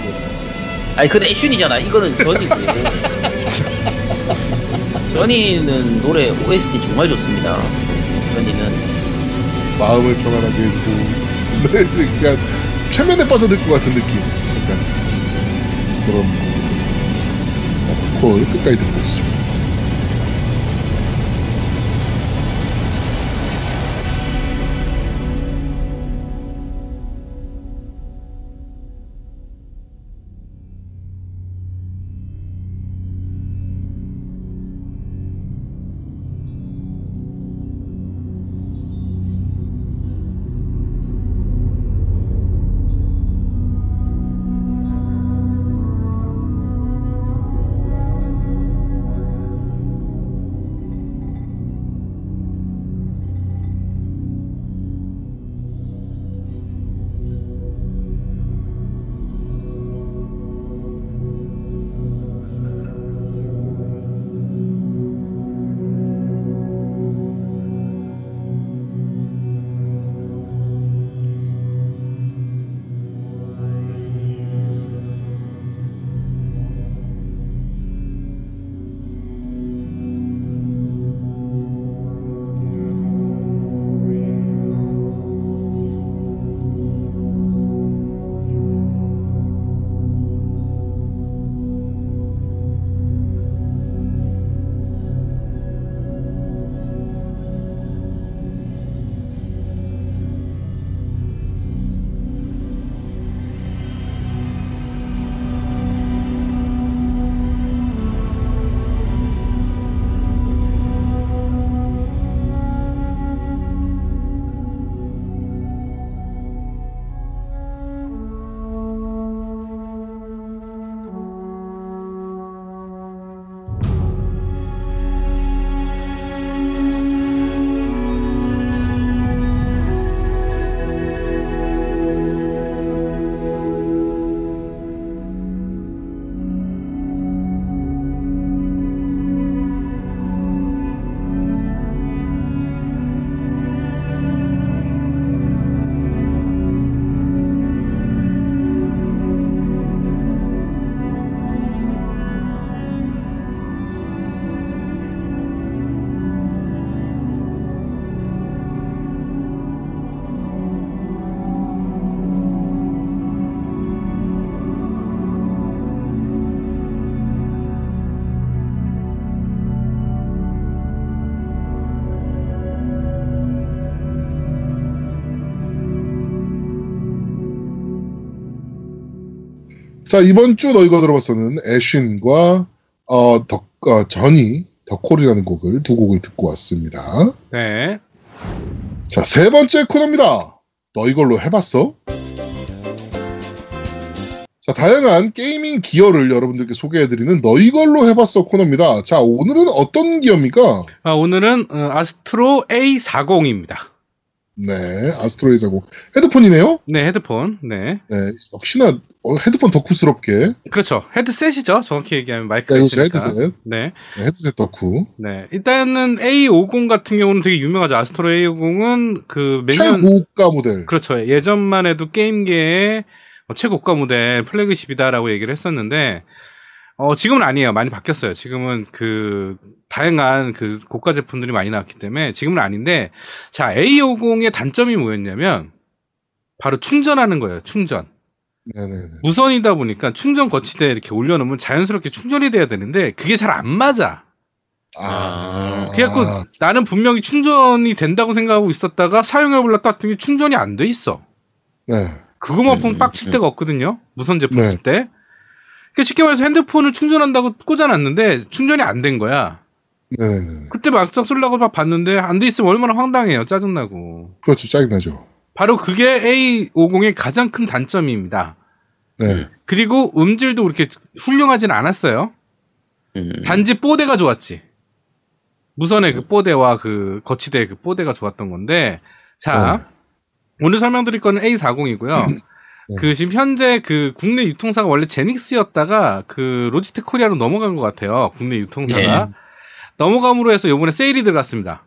아니 그건 액션이잖아. 이거는 전이고. 전이는 노래 OST 정말 좋습니다. 전이는 마음을 평안하게 해주고. 네, 그냥 최면에 빠져들 것 같은 느낌. 약간 그런. 자, 콜 끝까지 듣고 오시죠. 자, 이번 주 너희가 들어봤어는 애신과 어, 덕, 어, 전이 덕콜이라는 곡을 두 곡을 듣고 왔습니다. 네. 자, 세 번째 코너입니다. 너 이걸로 해봤어? 자, 다양한 게이밍 기어를 여러분들께 소개해드리는 너 이걸로 해봤어 코너입니다. 자, 오늘은 어떤 기어입니까? 아, 오늘은 어, 아스트로 A40입니다. 네, 아스트로이자고 헤드폰이네요. 네, 헤드폰. 네. 네, 역시나 어, 헤드폰 덕후스럽게 그렇죠. 헤드셋이죠. 정확히 얘기하면 마이크가 네, 있으니까. 헤드셋. 네. 네, 헤드셋 덕후. 네. 일단은 A50 같은 경우는 되게 유명하죠. 아스트로 A50은 그 매년 최고가 모델. 그렇죠. 예전만 해도 게임계의 어, 최고가 모델 플래그십이다라고 얘기를 했었는데 어, 지금은 아니에요. 많이 바뀌었어요. 지금은 그 다양한 그 고가 제품들이 많이 나왔기 때문에 지금은 아닌데 자 A50의 단점이 뭐였냐면 바로 충전하는 거예요. 충전. 네네네. 무선이다 보니까 충전 거치대에 이렇게 올려놓으면 자연스럽게 충전이 돼야 되는데 그게 잘 안 맞아. 아. 그래갖고 나는 분명히 충전이 된다고 생각하고 있었다가 사용해보려 땄더니 충전이 안 돼 있어. 네. 그거만 음, 보면 빡칠 음. 데가 없거든요. 무선 제품 네. 쓸 때. 그러니까 쉽게 말해서 핸드폰을 충전한다고 꽂아놨는데 충전이 안 된 거야. 네네. 그때 막상 쓰려고 막 봤는데 안 돼 있으면 얼마나 황당해요. 짜증나고. 그렇죠. 짜증나죠. 바로 그게 A50의 가장 큰 단점입니다. 네. 그리고 음질도 그렇게 훌륭하진 않았어요. 음. 단지 뽀대가 좋았지. 무선의 그 뽀대와 그 거치대 그 뽀대가 좋았던 건데, 자, 오늘 설명드릴 거는 A40이고요. 네. 그 지금 현재 그 국내 유통사가 원래 제닉스였다가 그 로지텍 코리아로 넘어간 것 같아요. 국내 유통사가. 네. 넘어감으로 해서 요번에 세일이 들어갔습니다.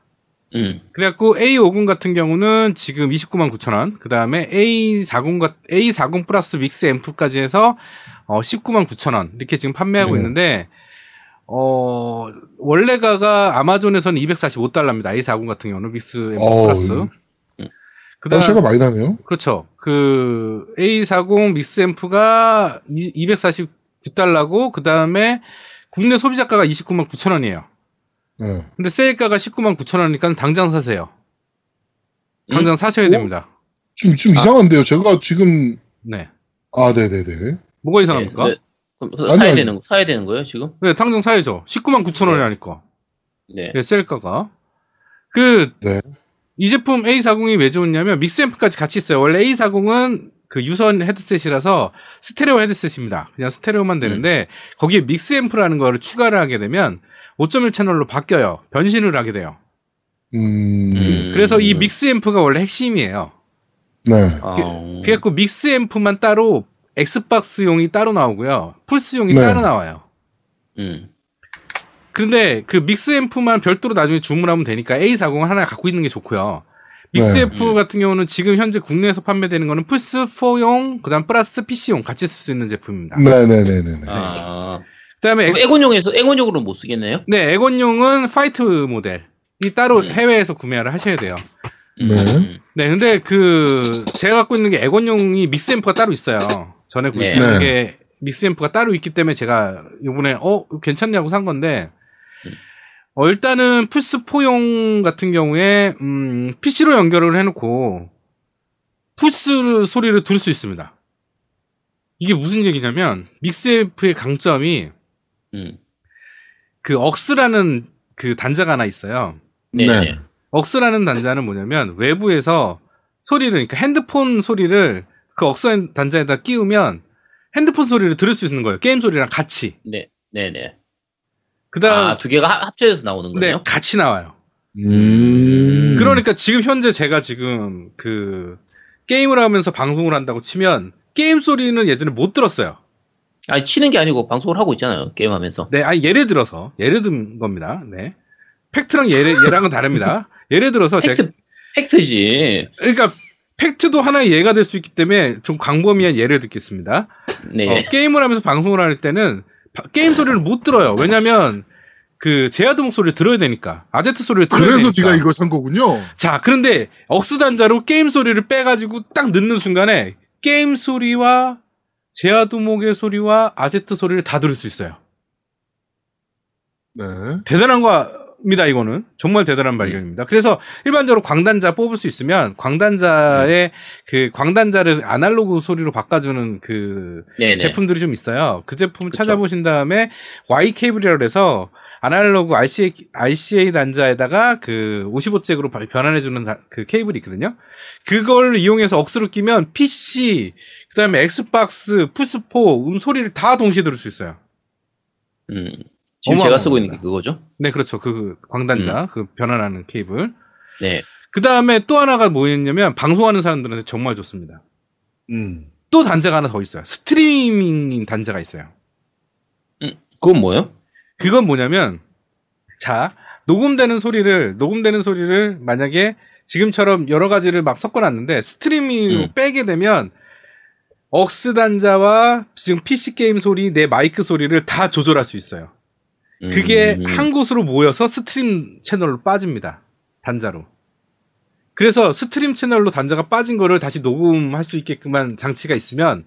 음. 그래갖고 A50 같은 경우는 지금 29만 9천 원, 그 다음에 A40 A40 플러스 Mix Amp까지 해서 어 19만 9천 원 이렇게 지금 판매하고 네. 있는데 어 원래가가 아마존에서는 245달러입니다. A40 같은 경우는 Mix Amp 플러스. 음. 그다음 떨차가 많이 나네요. 그렇죠. 그 A40 Mix Amp가 249달러고 그 다음에 국내 소비자가가 29만 9천 원이에요. 네. 근데 세일가가 19만 9천 원이니까 당장 사세요. 당장 사셔야 어? 됩니다. 좀, 좀 아. 이상한데요. 제가 지금, 네. 아, 네 네 네. 뭐가 이상합니까? 네, 네, 네. 그럼 아니, 사야 아니. 되는 사야 되는 거예요 지금? 당장 사야죠. 19만 9천 원이라니까. 네. 네, 셀가가. 그, 네. 이 제품 A40이 왜 좋냐면 믹스앰프까지 같이 있어요. 원래 A40은 그 유선 헤드셋이라서 스테레오 헤드셋입니다. 그냥 스테레오만 되는데 거기에 믹스앰프라는 거를 추가를 하게 되면 5.1 채널로 바뀌어요. 변신을 하게 돼요. 음, 음. 그래서 이 믹스앰프가 원래 핵심이에요. 네. 아, 그래갖고 믹스앰프만 따로 엑스박스용이 따로 나오고요. 플스용이 네. 따로 나와요. 음. 그런데 그 믹스 앰프만 별도로 나중에 주문하면 되니까 A40 하나 갖고 있는 게 좋고요. 믹스 앰프 네. 같은 경우는 지금 현재 국내에서 판매되는 거는 플스4용, 그 다음 플러스 PC용 같이 쓸 수 있는 제품입니다. 네네네네. 아. 그 다음에 그럼 엑스, 엑원용에서 엑원용으로는 못 쓰겠네요? 네, 엑원용은 화이트 모델 이 따로 음. 해외에서 구매를 하셔야 돼요. 네. 음. 네, 근데 그 제가 갖고 있는 게 엑원용이 Mix Amp가 따로 있어요. 전에 구 네. 네. 게 Mix Amp가 따로 있기 때문에 제가 이번에 어 괜찮냐고 산 건데 음. 어 일단은 플스 4용 같은 경우에 음 PC로 연결을 해놓고 플스 소리를 들을 수 있습니다. 이게 무슨 얘기냐면 Mix Amp의 강점이 음. 그 AUX라는 그 단자가 하나 있어요. 네. 네. 네. AUX라는 단자는 뭐냐면 외부에서 소리를 그러니까 핸드폰 소리를 그 AUX 단자에다 끼우면 핸드폰 소리를 들을 수 있는 거예요. 게임 소리랑 같이. 네. 네. 네. 그다음 아, 두 개가 합- 합쳐져서 나오는 네, 거네요. 같이 나와요. 음. 그러니까 지금 현재 제가 지금 그 게임을 하면서 방송을 한다고 치면 게임 소리는 예전에 못 들었어요. 아니 치는 게 아니고 방송을 하고 있잖아요. 게임 하면서. 네, 아니 예를 들어서 예를 든 겁니다. 네. 팩트랑 예를 얘랑은 다릅니다. 예를 들어서 제가 팩트 팩트지. 그러니까 팩트도 하나의 예가 될 수 있기 때문에 좀 광범위한 예를 듣겠습니다. 네. 어, 게임을 하면서 방송을 할 때는 바- 게임 소리를 못 들어요. 왜냐면 그 제아두목 소리를 들어야 되니까 아제트 소리를 들어야 그래서 되니까. 네가 이걸 산 거군요. 자 그런데 AUX 단자로 게임 소리를 빼가지고 딱 넣는 순간에 게임 소리와 제아두목의 소리와 아제트 소리를 다 들을 수 있어요. 네. 대단한 겁니다, 이거는. 정말 대단한 발견입니다. 그래서 일반적으로 광단자 뽑을 수 있으면 광단자의 그 광단자를 아날로그 소리로 바꿔주는 그 네네. 제품들이 좀 있어요. 그 제품 그쵸. 찾아보신 다음에 Y 케이블이라고 해서 아날로그 RCA, RCA 단자에다가 그 55잭으로 변환해주는 다- 그 케이블이 있거든요. 그걸 이용해서 AUX로 끼면 PC, 그 다음에 Xbox, 플스4 음 소리를 다 동시에 들을 수 있어요. 음. 지금 제가 쓰고 있는 게 그거죠. 네, 그렇죠. 그 광단자, 그 변환하는 케이블. 네. 그 다음에 또 하나가 뭐였냐면 방송하는 사람들한테 정말 좋습니다. 음. 또 단자가 하나 더 있어요. 스트리밍 단자가 있어요. 그건 뭐예요? 그건 뭐냐면 자 녹음되는 소리를 녹음되는 소리를 만약에 지금처럼 여러 가지를 막 섞어놨는데 스트리밍으로 음. 빼게 되면 억스 단자와 지금 PC 게임 소리, 내 마이크 소리를 다 조절할 수 있어요. 그게 음. 한 곳으로 모여서 stream 채널로 빠집니다. 단자로. 그래서 stream 채널로 단자가 빠진 거를 다시 녹음할 수 있게끔한 장치가 있으면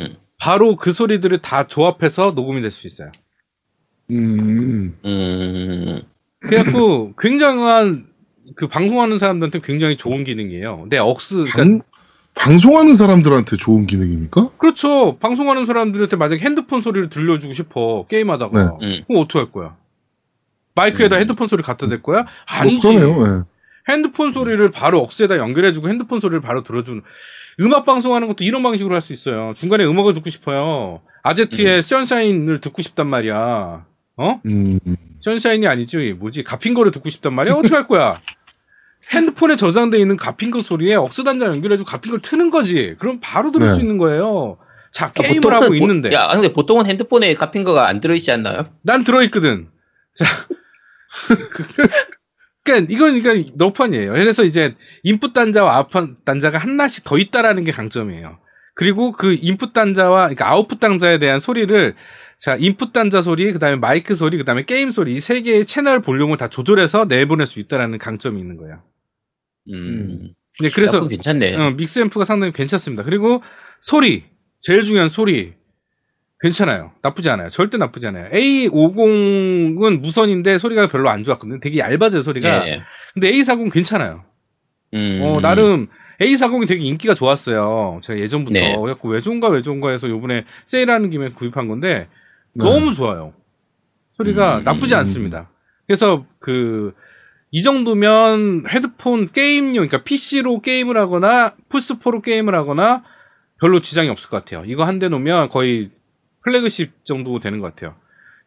음. 바로 그 소리들을 다 조합해서 녹음이 될 수 있어요. 음. 음. 그래갖고 굉장한 그 방송하는 사람들한테 굉장히 좋은 기능이에요. 내 AUX 그러니까 방, 방송하는 사람들한테 좋은 기능입니까? 그렇죠. 방송하는 사람들한테 만약에 핸드폰 소리를 들려주고 싶어 게임하다가 네. 음. 그럼 어떻게 할 거야? 마이크에다 음. 핸드폰 소리 갖다 댈 거야? 아니지. 어, 그러네요. 예. 핸드폰 소리를 바로 억스에다 연결해주고 핸드폰 소리를 바로 들어주는 음악 방송하는 것도 이런 방식으로 할 수 있어요. 중간에 음악을 듣고 싶어요. 아제트의 선샤인을 듣고 싶단 말이야. 어? 음, 선샤인이 아니지 뭐지 가핑거를 듣고 싶단 말이야. 어떻게 할 거야? 핸드폰에 저장돼 있는 가핑거 소리에 억스 단자 연결해주고 가핑거를 트는 거지. 그럼 바로 들을 네. 수 있는 거예요. 자 아, 게임을 보통은 하고 보- 있는데 야, 근데 보통은 핸드폰에 가핑거가 안 들어있지 않나요? 난 들어있거든. 자, 그, 그러니까 이건 그러니까 너펀이에요. 그래서 이제 인풋 단자와 아웃풋 단자가 하나씩 더 있다라는 게 강점이에요. 그리고 그 인풋 단자와 그러니까 아웃풋 단자에 대한 소리를 자 인풋 단자 소리, 그다음에 마이크 소리, 그다음에 게임 소리 이 세 개의 채널 볼륨을 다 조절해서 내보낼 수 있다라는 강점이 있는 거예요. 음. 네, 야, 그래서 괜찮네. 어, 믹스 앰프가 상당히 괜찮습니다. 그리고 소리 제일 중요한 소리 괜찮아요. 나쁘지 않아요. 절대 나쁘지 않아요. A50은 무선인데 소리가 별로 안 좋았거든요. 되게 얇아져요 소리가. 예. 근데 A40 괜찮아요. 음. 어, 나름 A40이 되게 인기가 좋았어요. 제가 예전부터 네. 그래갖고 왜 좋은가 왜 좋은가 해서 요번에 세일하는 김에 구입한 건데 네. 너무 좋아요. 소리가 음. 나쁘지 않습니다. 그래서 그 이 정도면 헤드폰 게임용, 그러니까 PC로 게임을 하거나 플스4로 게임을 하거나 별로 지장이 없을 것 같아요. 이거 한 대 놓으면 거의 플래그십 정도 되는 것 같아요.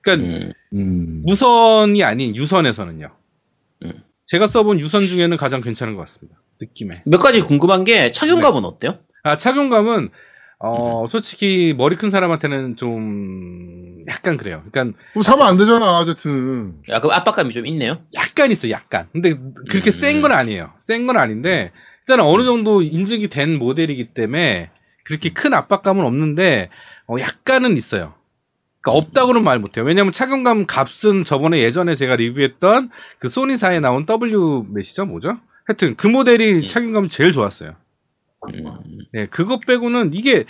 그러니까 음. 음. 무선이 아닌 유선에서는요. 음. 제가 써본 유선 중에는 가장 괜찮은 것 같습니다. 느낌에. 몇 가지 궁금한 게 착용감은 네. 어때요? 아, 착용감은, 어, 음. 솔직히 머리 큰 사람한테는 좀 약간 그래요. 그러니까 그럼 사면 안 되잖아, 아제트는. 야, 그럼 압박감이 좀 있네요. 약간 있어, 약간. 근데 그렇게 음. 센건 아니에요. 센 건 아닌데, 일단 은 어느 정도 인증이 된 모델이기 때문에 그렇게 큰 압박감은 없는데, 어, 약간은 있어요. 그러니까 없다고는 말 못해요. 왜냐면 착용감 값은 저번에 예전에 제가 리뷰했던 그 소니사에 나온 W 몇이죠? 뭐죠? 하여튼 그 모델이 음. 착용감이 제일 좋았어요. 음. 네, 그것 빼고는 이게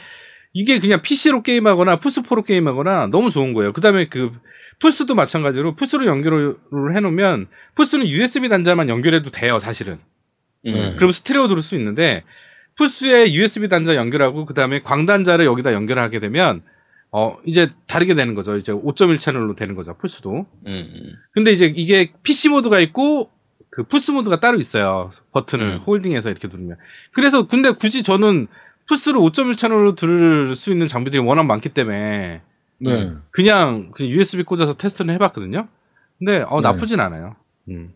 이게 그냥 PC로 게임하거나 플스4로 게임하거나 너무 좋은 거예요. 그다음에 그 플스도 마찬가지로 플스로 연결을 해놓으면 플스는 USB 단자만 연결해도 돼요, 사실은. 음. 그럼 스테레오 들을 수 있는데 플스에 USB 단자 연결하고 그다음에 광단자를 여기다 연결하게 되면 어 이제 다르게 되는 거죠. 이제 5.1 채널로 되는 거죠, 플스도. 음. 근데 이제 이게 PC 모드가 있고 그 플스 모드가 따로 있어요. 버튼을 음. holding해서 이렇게 누르면. 그래서 근데 굳이 저는 플스를 5.1 채널로 들을 수 있는 장비들이 워낙 많기 때문에 네. 그냥 그냥 USB 꽂아서 테스트를 해봤거든요. 근데 어 네. 나쁘진 않아요. 음.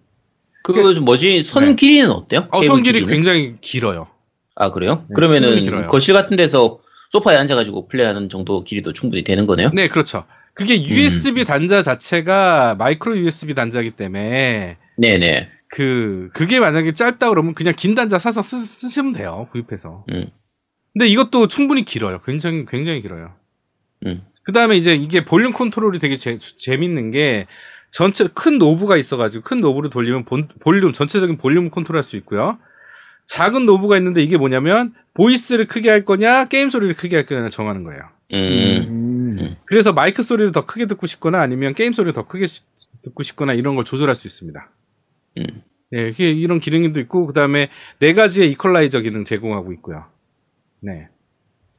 그거 좀 뭐지? 손 네. 길이는 어때요? 어, 케이블 손길이 길이는? 굉장히 길어요. 아 그래요? 네, 그러면은. 거실 같은 데서 소파에 앉아가지고 플레이하는 정도 길이도 충분히 되는 거네요. 네, 그렇죠. 그게 USB 단자 자체가 마이크로 USB 단자이기 때문에 네네. 그 그게 만약에 짧다 그러면 그냥 긴 단자 사서 쓰, 쓰시면 돼요 구입해서. 음. 근데 이것도 충분히 길어요. 굉장히 굉장히 길어요. 음. 그 다음에 이제 이게 볼륨 컨트롤이 되게 재, 재밌는 게 전체 큰 knob가 있어가지고 큰 knob를 돌리면 본- 볼륨 전체적인 볼륨 컨트롤할 수 있고요. 작은 knob가 있는데 이게 뭐냐면 voice를 크게 할 거냐 게임 소리를 크게 할 거냐 정하는 거예요. 음. 음. 그래서 마이크 소리를 더 크게 듣고 싶거나 아니면 게임 소리를 더 크게 시- 듣고 싶거나 이런 걸 조절할 수 있습니다. 음. 예, 이게 이런 기능도 있고 그다음에 네 가지의 이퀄라이저 기능 제공하고 있고요. 네.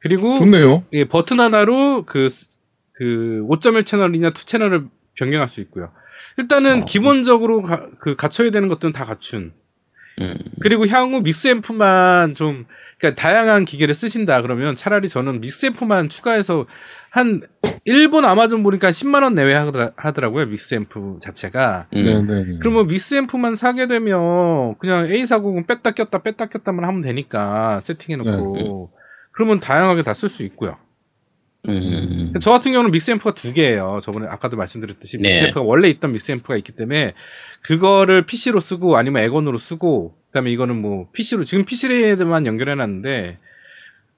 그리고 좋네요. 예, 버튼 하나로 그, 그 5.1 채널이냐 2 채널을 변경할 수 있고요. 일단은 어. 기본적으로 가, 그 갖춰야 되는 것들은 다 갖춘. 음. 그리고 향후 믹스 앰프만 좀, 그러니까 다양한 기계를 쓰신다 그러면 차라리 저는 믹스 앰프만 추가해서 한 일본 아마존 보니까 10만 원 내외 하더라, 하더라고요. 믹스 앰프 자체가. 음. 네네네. 그러면 믹스 앰프만 사게 되면 그냥 A40은 뺐다 꼈다 뺐다 꼈다만 하면 되니까 세팅해놓고 그러면 다양하게 다 쓸 수 있고요. 음. 저 같은 경우는 믹스 앰프가 두 개예요. 저번에 아까도 말씀드렸듯이 네. 믹스 앰프가 원래 있던 믹스 앰프가 있기 때문에 그거를 PC로 쓰고 아니면 엑원으로 쓰고 그다음에 이거는 뭐 PC로 지금 PC에만 연결해 놨는데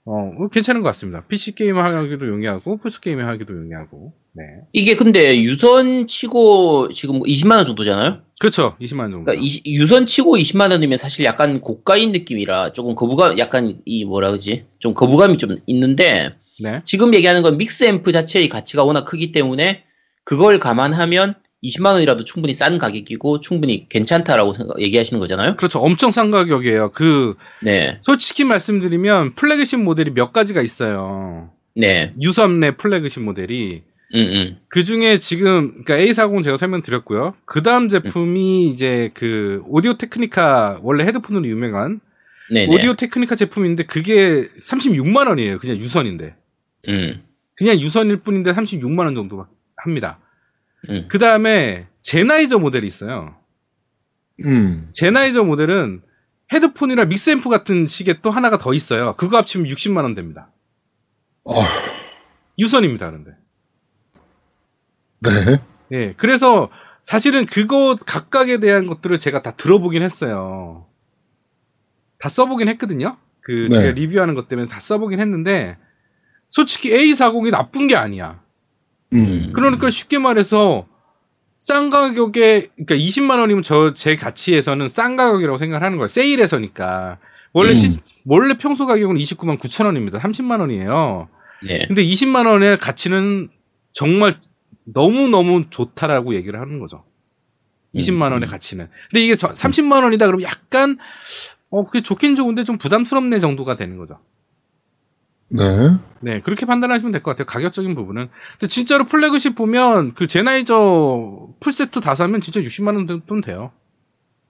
어뭐 괜찮은 것 같습니다. PC 게임 하기도 용이하고 플스 게임 하기도 용이하고 네 이게 근데 유선 치고 지금 20만 원 정도잖아요. 그렇죠 20만 원 정도. 그러니까 이- 유선 치고 20만 원이면 사실 약간 고가인 느낌이라 조금 거부감, 약간 이 뭐라 그러지? 좀 거부감이 좀 있는데 네 지금 얘기하는 건 믹스 앰프 자체의 가치가 워낙 크기 때문에 그걸 감안하면 20만 원이라도 충분히 싼 가격이고 충분히 괜찮다라고 생각, 얘기하시는 거잖아요. 그렇죠. 엄청 싼 가격이에요. 그 네, 솔직히 말씀드리면 플래그십 모델이 몇 가지가 있어요. 네, 유선 내 플래그십 모델이 음, 음, 그 중에 지금 그러니까 A40 제가 설명드렸고요. 그 다음 제품이 이제 그 오디오 테크니카 원래 헤드폰으로 유명한 네, 네, 오디오 테크니카 제품인데 그게 36만 원이에요. 그냥 유선인데 음, 그냥 유선일 뿐인데 36만 원 정도 합니다. 음, 그 다음에 젠하이저 모델이 있어요. 음. 젠하이저 모델은 헤드폰이나 믹스앰프 같은 식의 또 하나가 더 있어요. 그거 합치면 60만 원 됩니다. 어, 유선입니다. 그런데. 네. 예. 그래서 사실은 그거 각각에 대한 것들을 제가 다 들어보긴 했어요. 다 써보긴 했거든요. 그 네. 제가 리뷰하는 것 때문에 다 써보긴 했는데 솔직히 A40이 나쁜 게 아니야. 음. 그러니까 쉽게 말해서 싼 가격에 그러니까 20만 원이면 저 제 가치에서는 싼 가격이라고 생각하는 거예요. 세일에서니까. 원래 음. 시, 원래 평소 가격은 29만 9천 원입니다. 30만 원이에요. 네, 근데 20만 원의 가치는 정말 너무 너무 좋다라고 얘기를 하는 거죠. 20만 원의 가치는. 근데 이게 저, 30만 원이다 그러면 약간 어 그게 좋긴 좋은데 좀 부담스럽네 정도가 되는 거죠. 네. 네, 그렇게 판단하시면 될 것 같아요. 가격적인 부분은. 근데 진짜로 플래그십 보면 그 제나이저 풀세트 다 사면 진짜 60만 원 돈 돼요.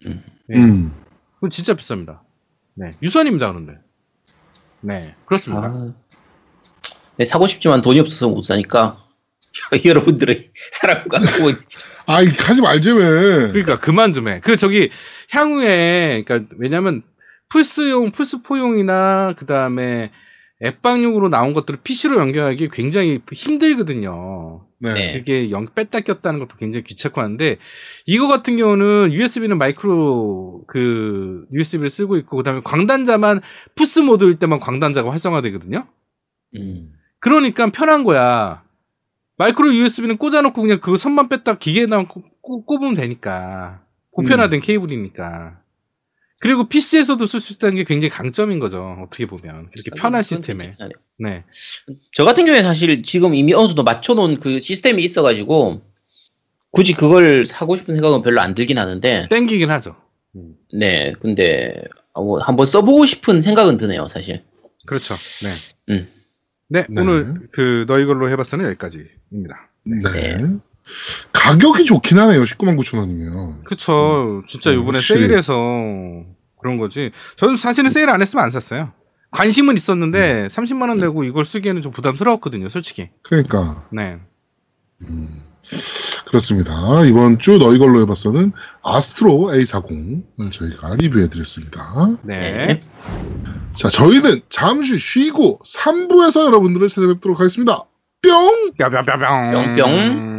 네. 음. 그건 진짜 비쌉니다. 네, 유선입니다. 그런데. 네, 그렇습니다. 아, 네, 사고 싶지만 돈이 없어서 못 사니까 여러분들의 사랑 갖고 아이, 하지 말지, 왜. 그러니까 그만 좀 해. 그 저기 향후에 그러니까 왜냐면 플스용, 플스4용이나 그 다음에 엑박용으로 나온 것들을 PC로 연결하기 굉장히 힘들거든요. 네. 네. 그게 영 뺐다 꼈다는 것도 굉장히 귀찮고 한데 이거 같은 경우는 USB는 마이크로 그 USB를 쓰고 있고 그 다음에 광단자만 플스 모드일 때만 광단자가 활성화되거든요. 음, 그러니까 편한 거야. 마이크로 USB는 꽂아놓고 그냥 그 선만 뺐다 기계에다 꽂- 꽂- 꼽으면 되니까. 보편화된 케이블이니까. 그리고 PC에서도 쓸 수 있다는 게 굉장히 강점인 거죠. 어떻게 보면. 그렇게 편한 그건 시스템에. 네. 저 같은 경우에 사실 지금 이미 어느 정도 맞춰놓은 그 시스템이 있어가지고 굳이 그걸 사고 싶은 생각은 별로 안 들긴 하는데 땡기긴 하죠. 네 근데 아, 뭐 한번 써보고 싶은 생각은 드네요 사실 그렇죠. 네. 음. 네, 네. 오늘 그 너희 걸로 해봤어는 여기까지입니다. 네. 네. 가격이 좋긴 하네요. 19만 9천 원이면. 그쵸. 진짜 음, 이번에 확실히. 세일해서 그런 거지. 저는 사실은 세일 안 했으면 안 샀어요. 관심은 있었는데 30만 원 내고 이걸 쓰기에는 좀 부담스러웠거든요, 솔직히. 그러니까. 네. 음. 그렇습니다. 이번 주 너희 걸로 해봤어는 아스트로 A40을 저희가 리뷰해드렸습니다. 네. 네. 자, 저희는 잠시 쉬고 3부에서 여러분들을 찾아뵙도록 하겠습니다. 뿅! 뿅뿅뿅뿅. 뿅뿅.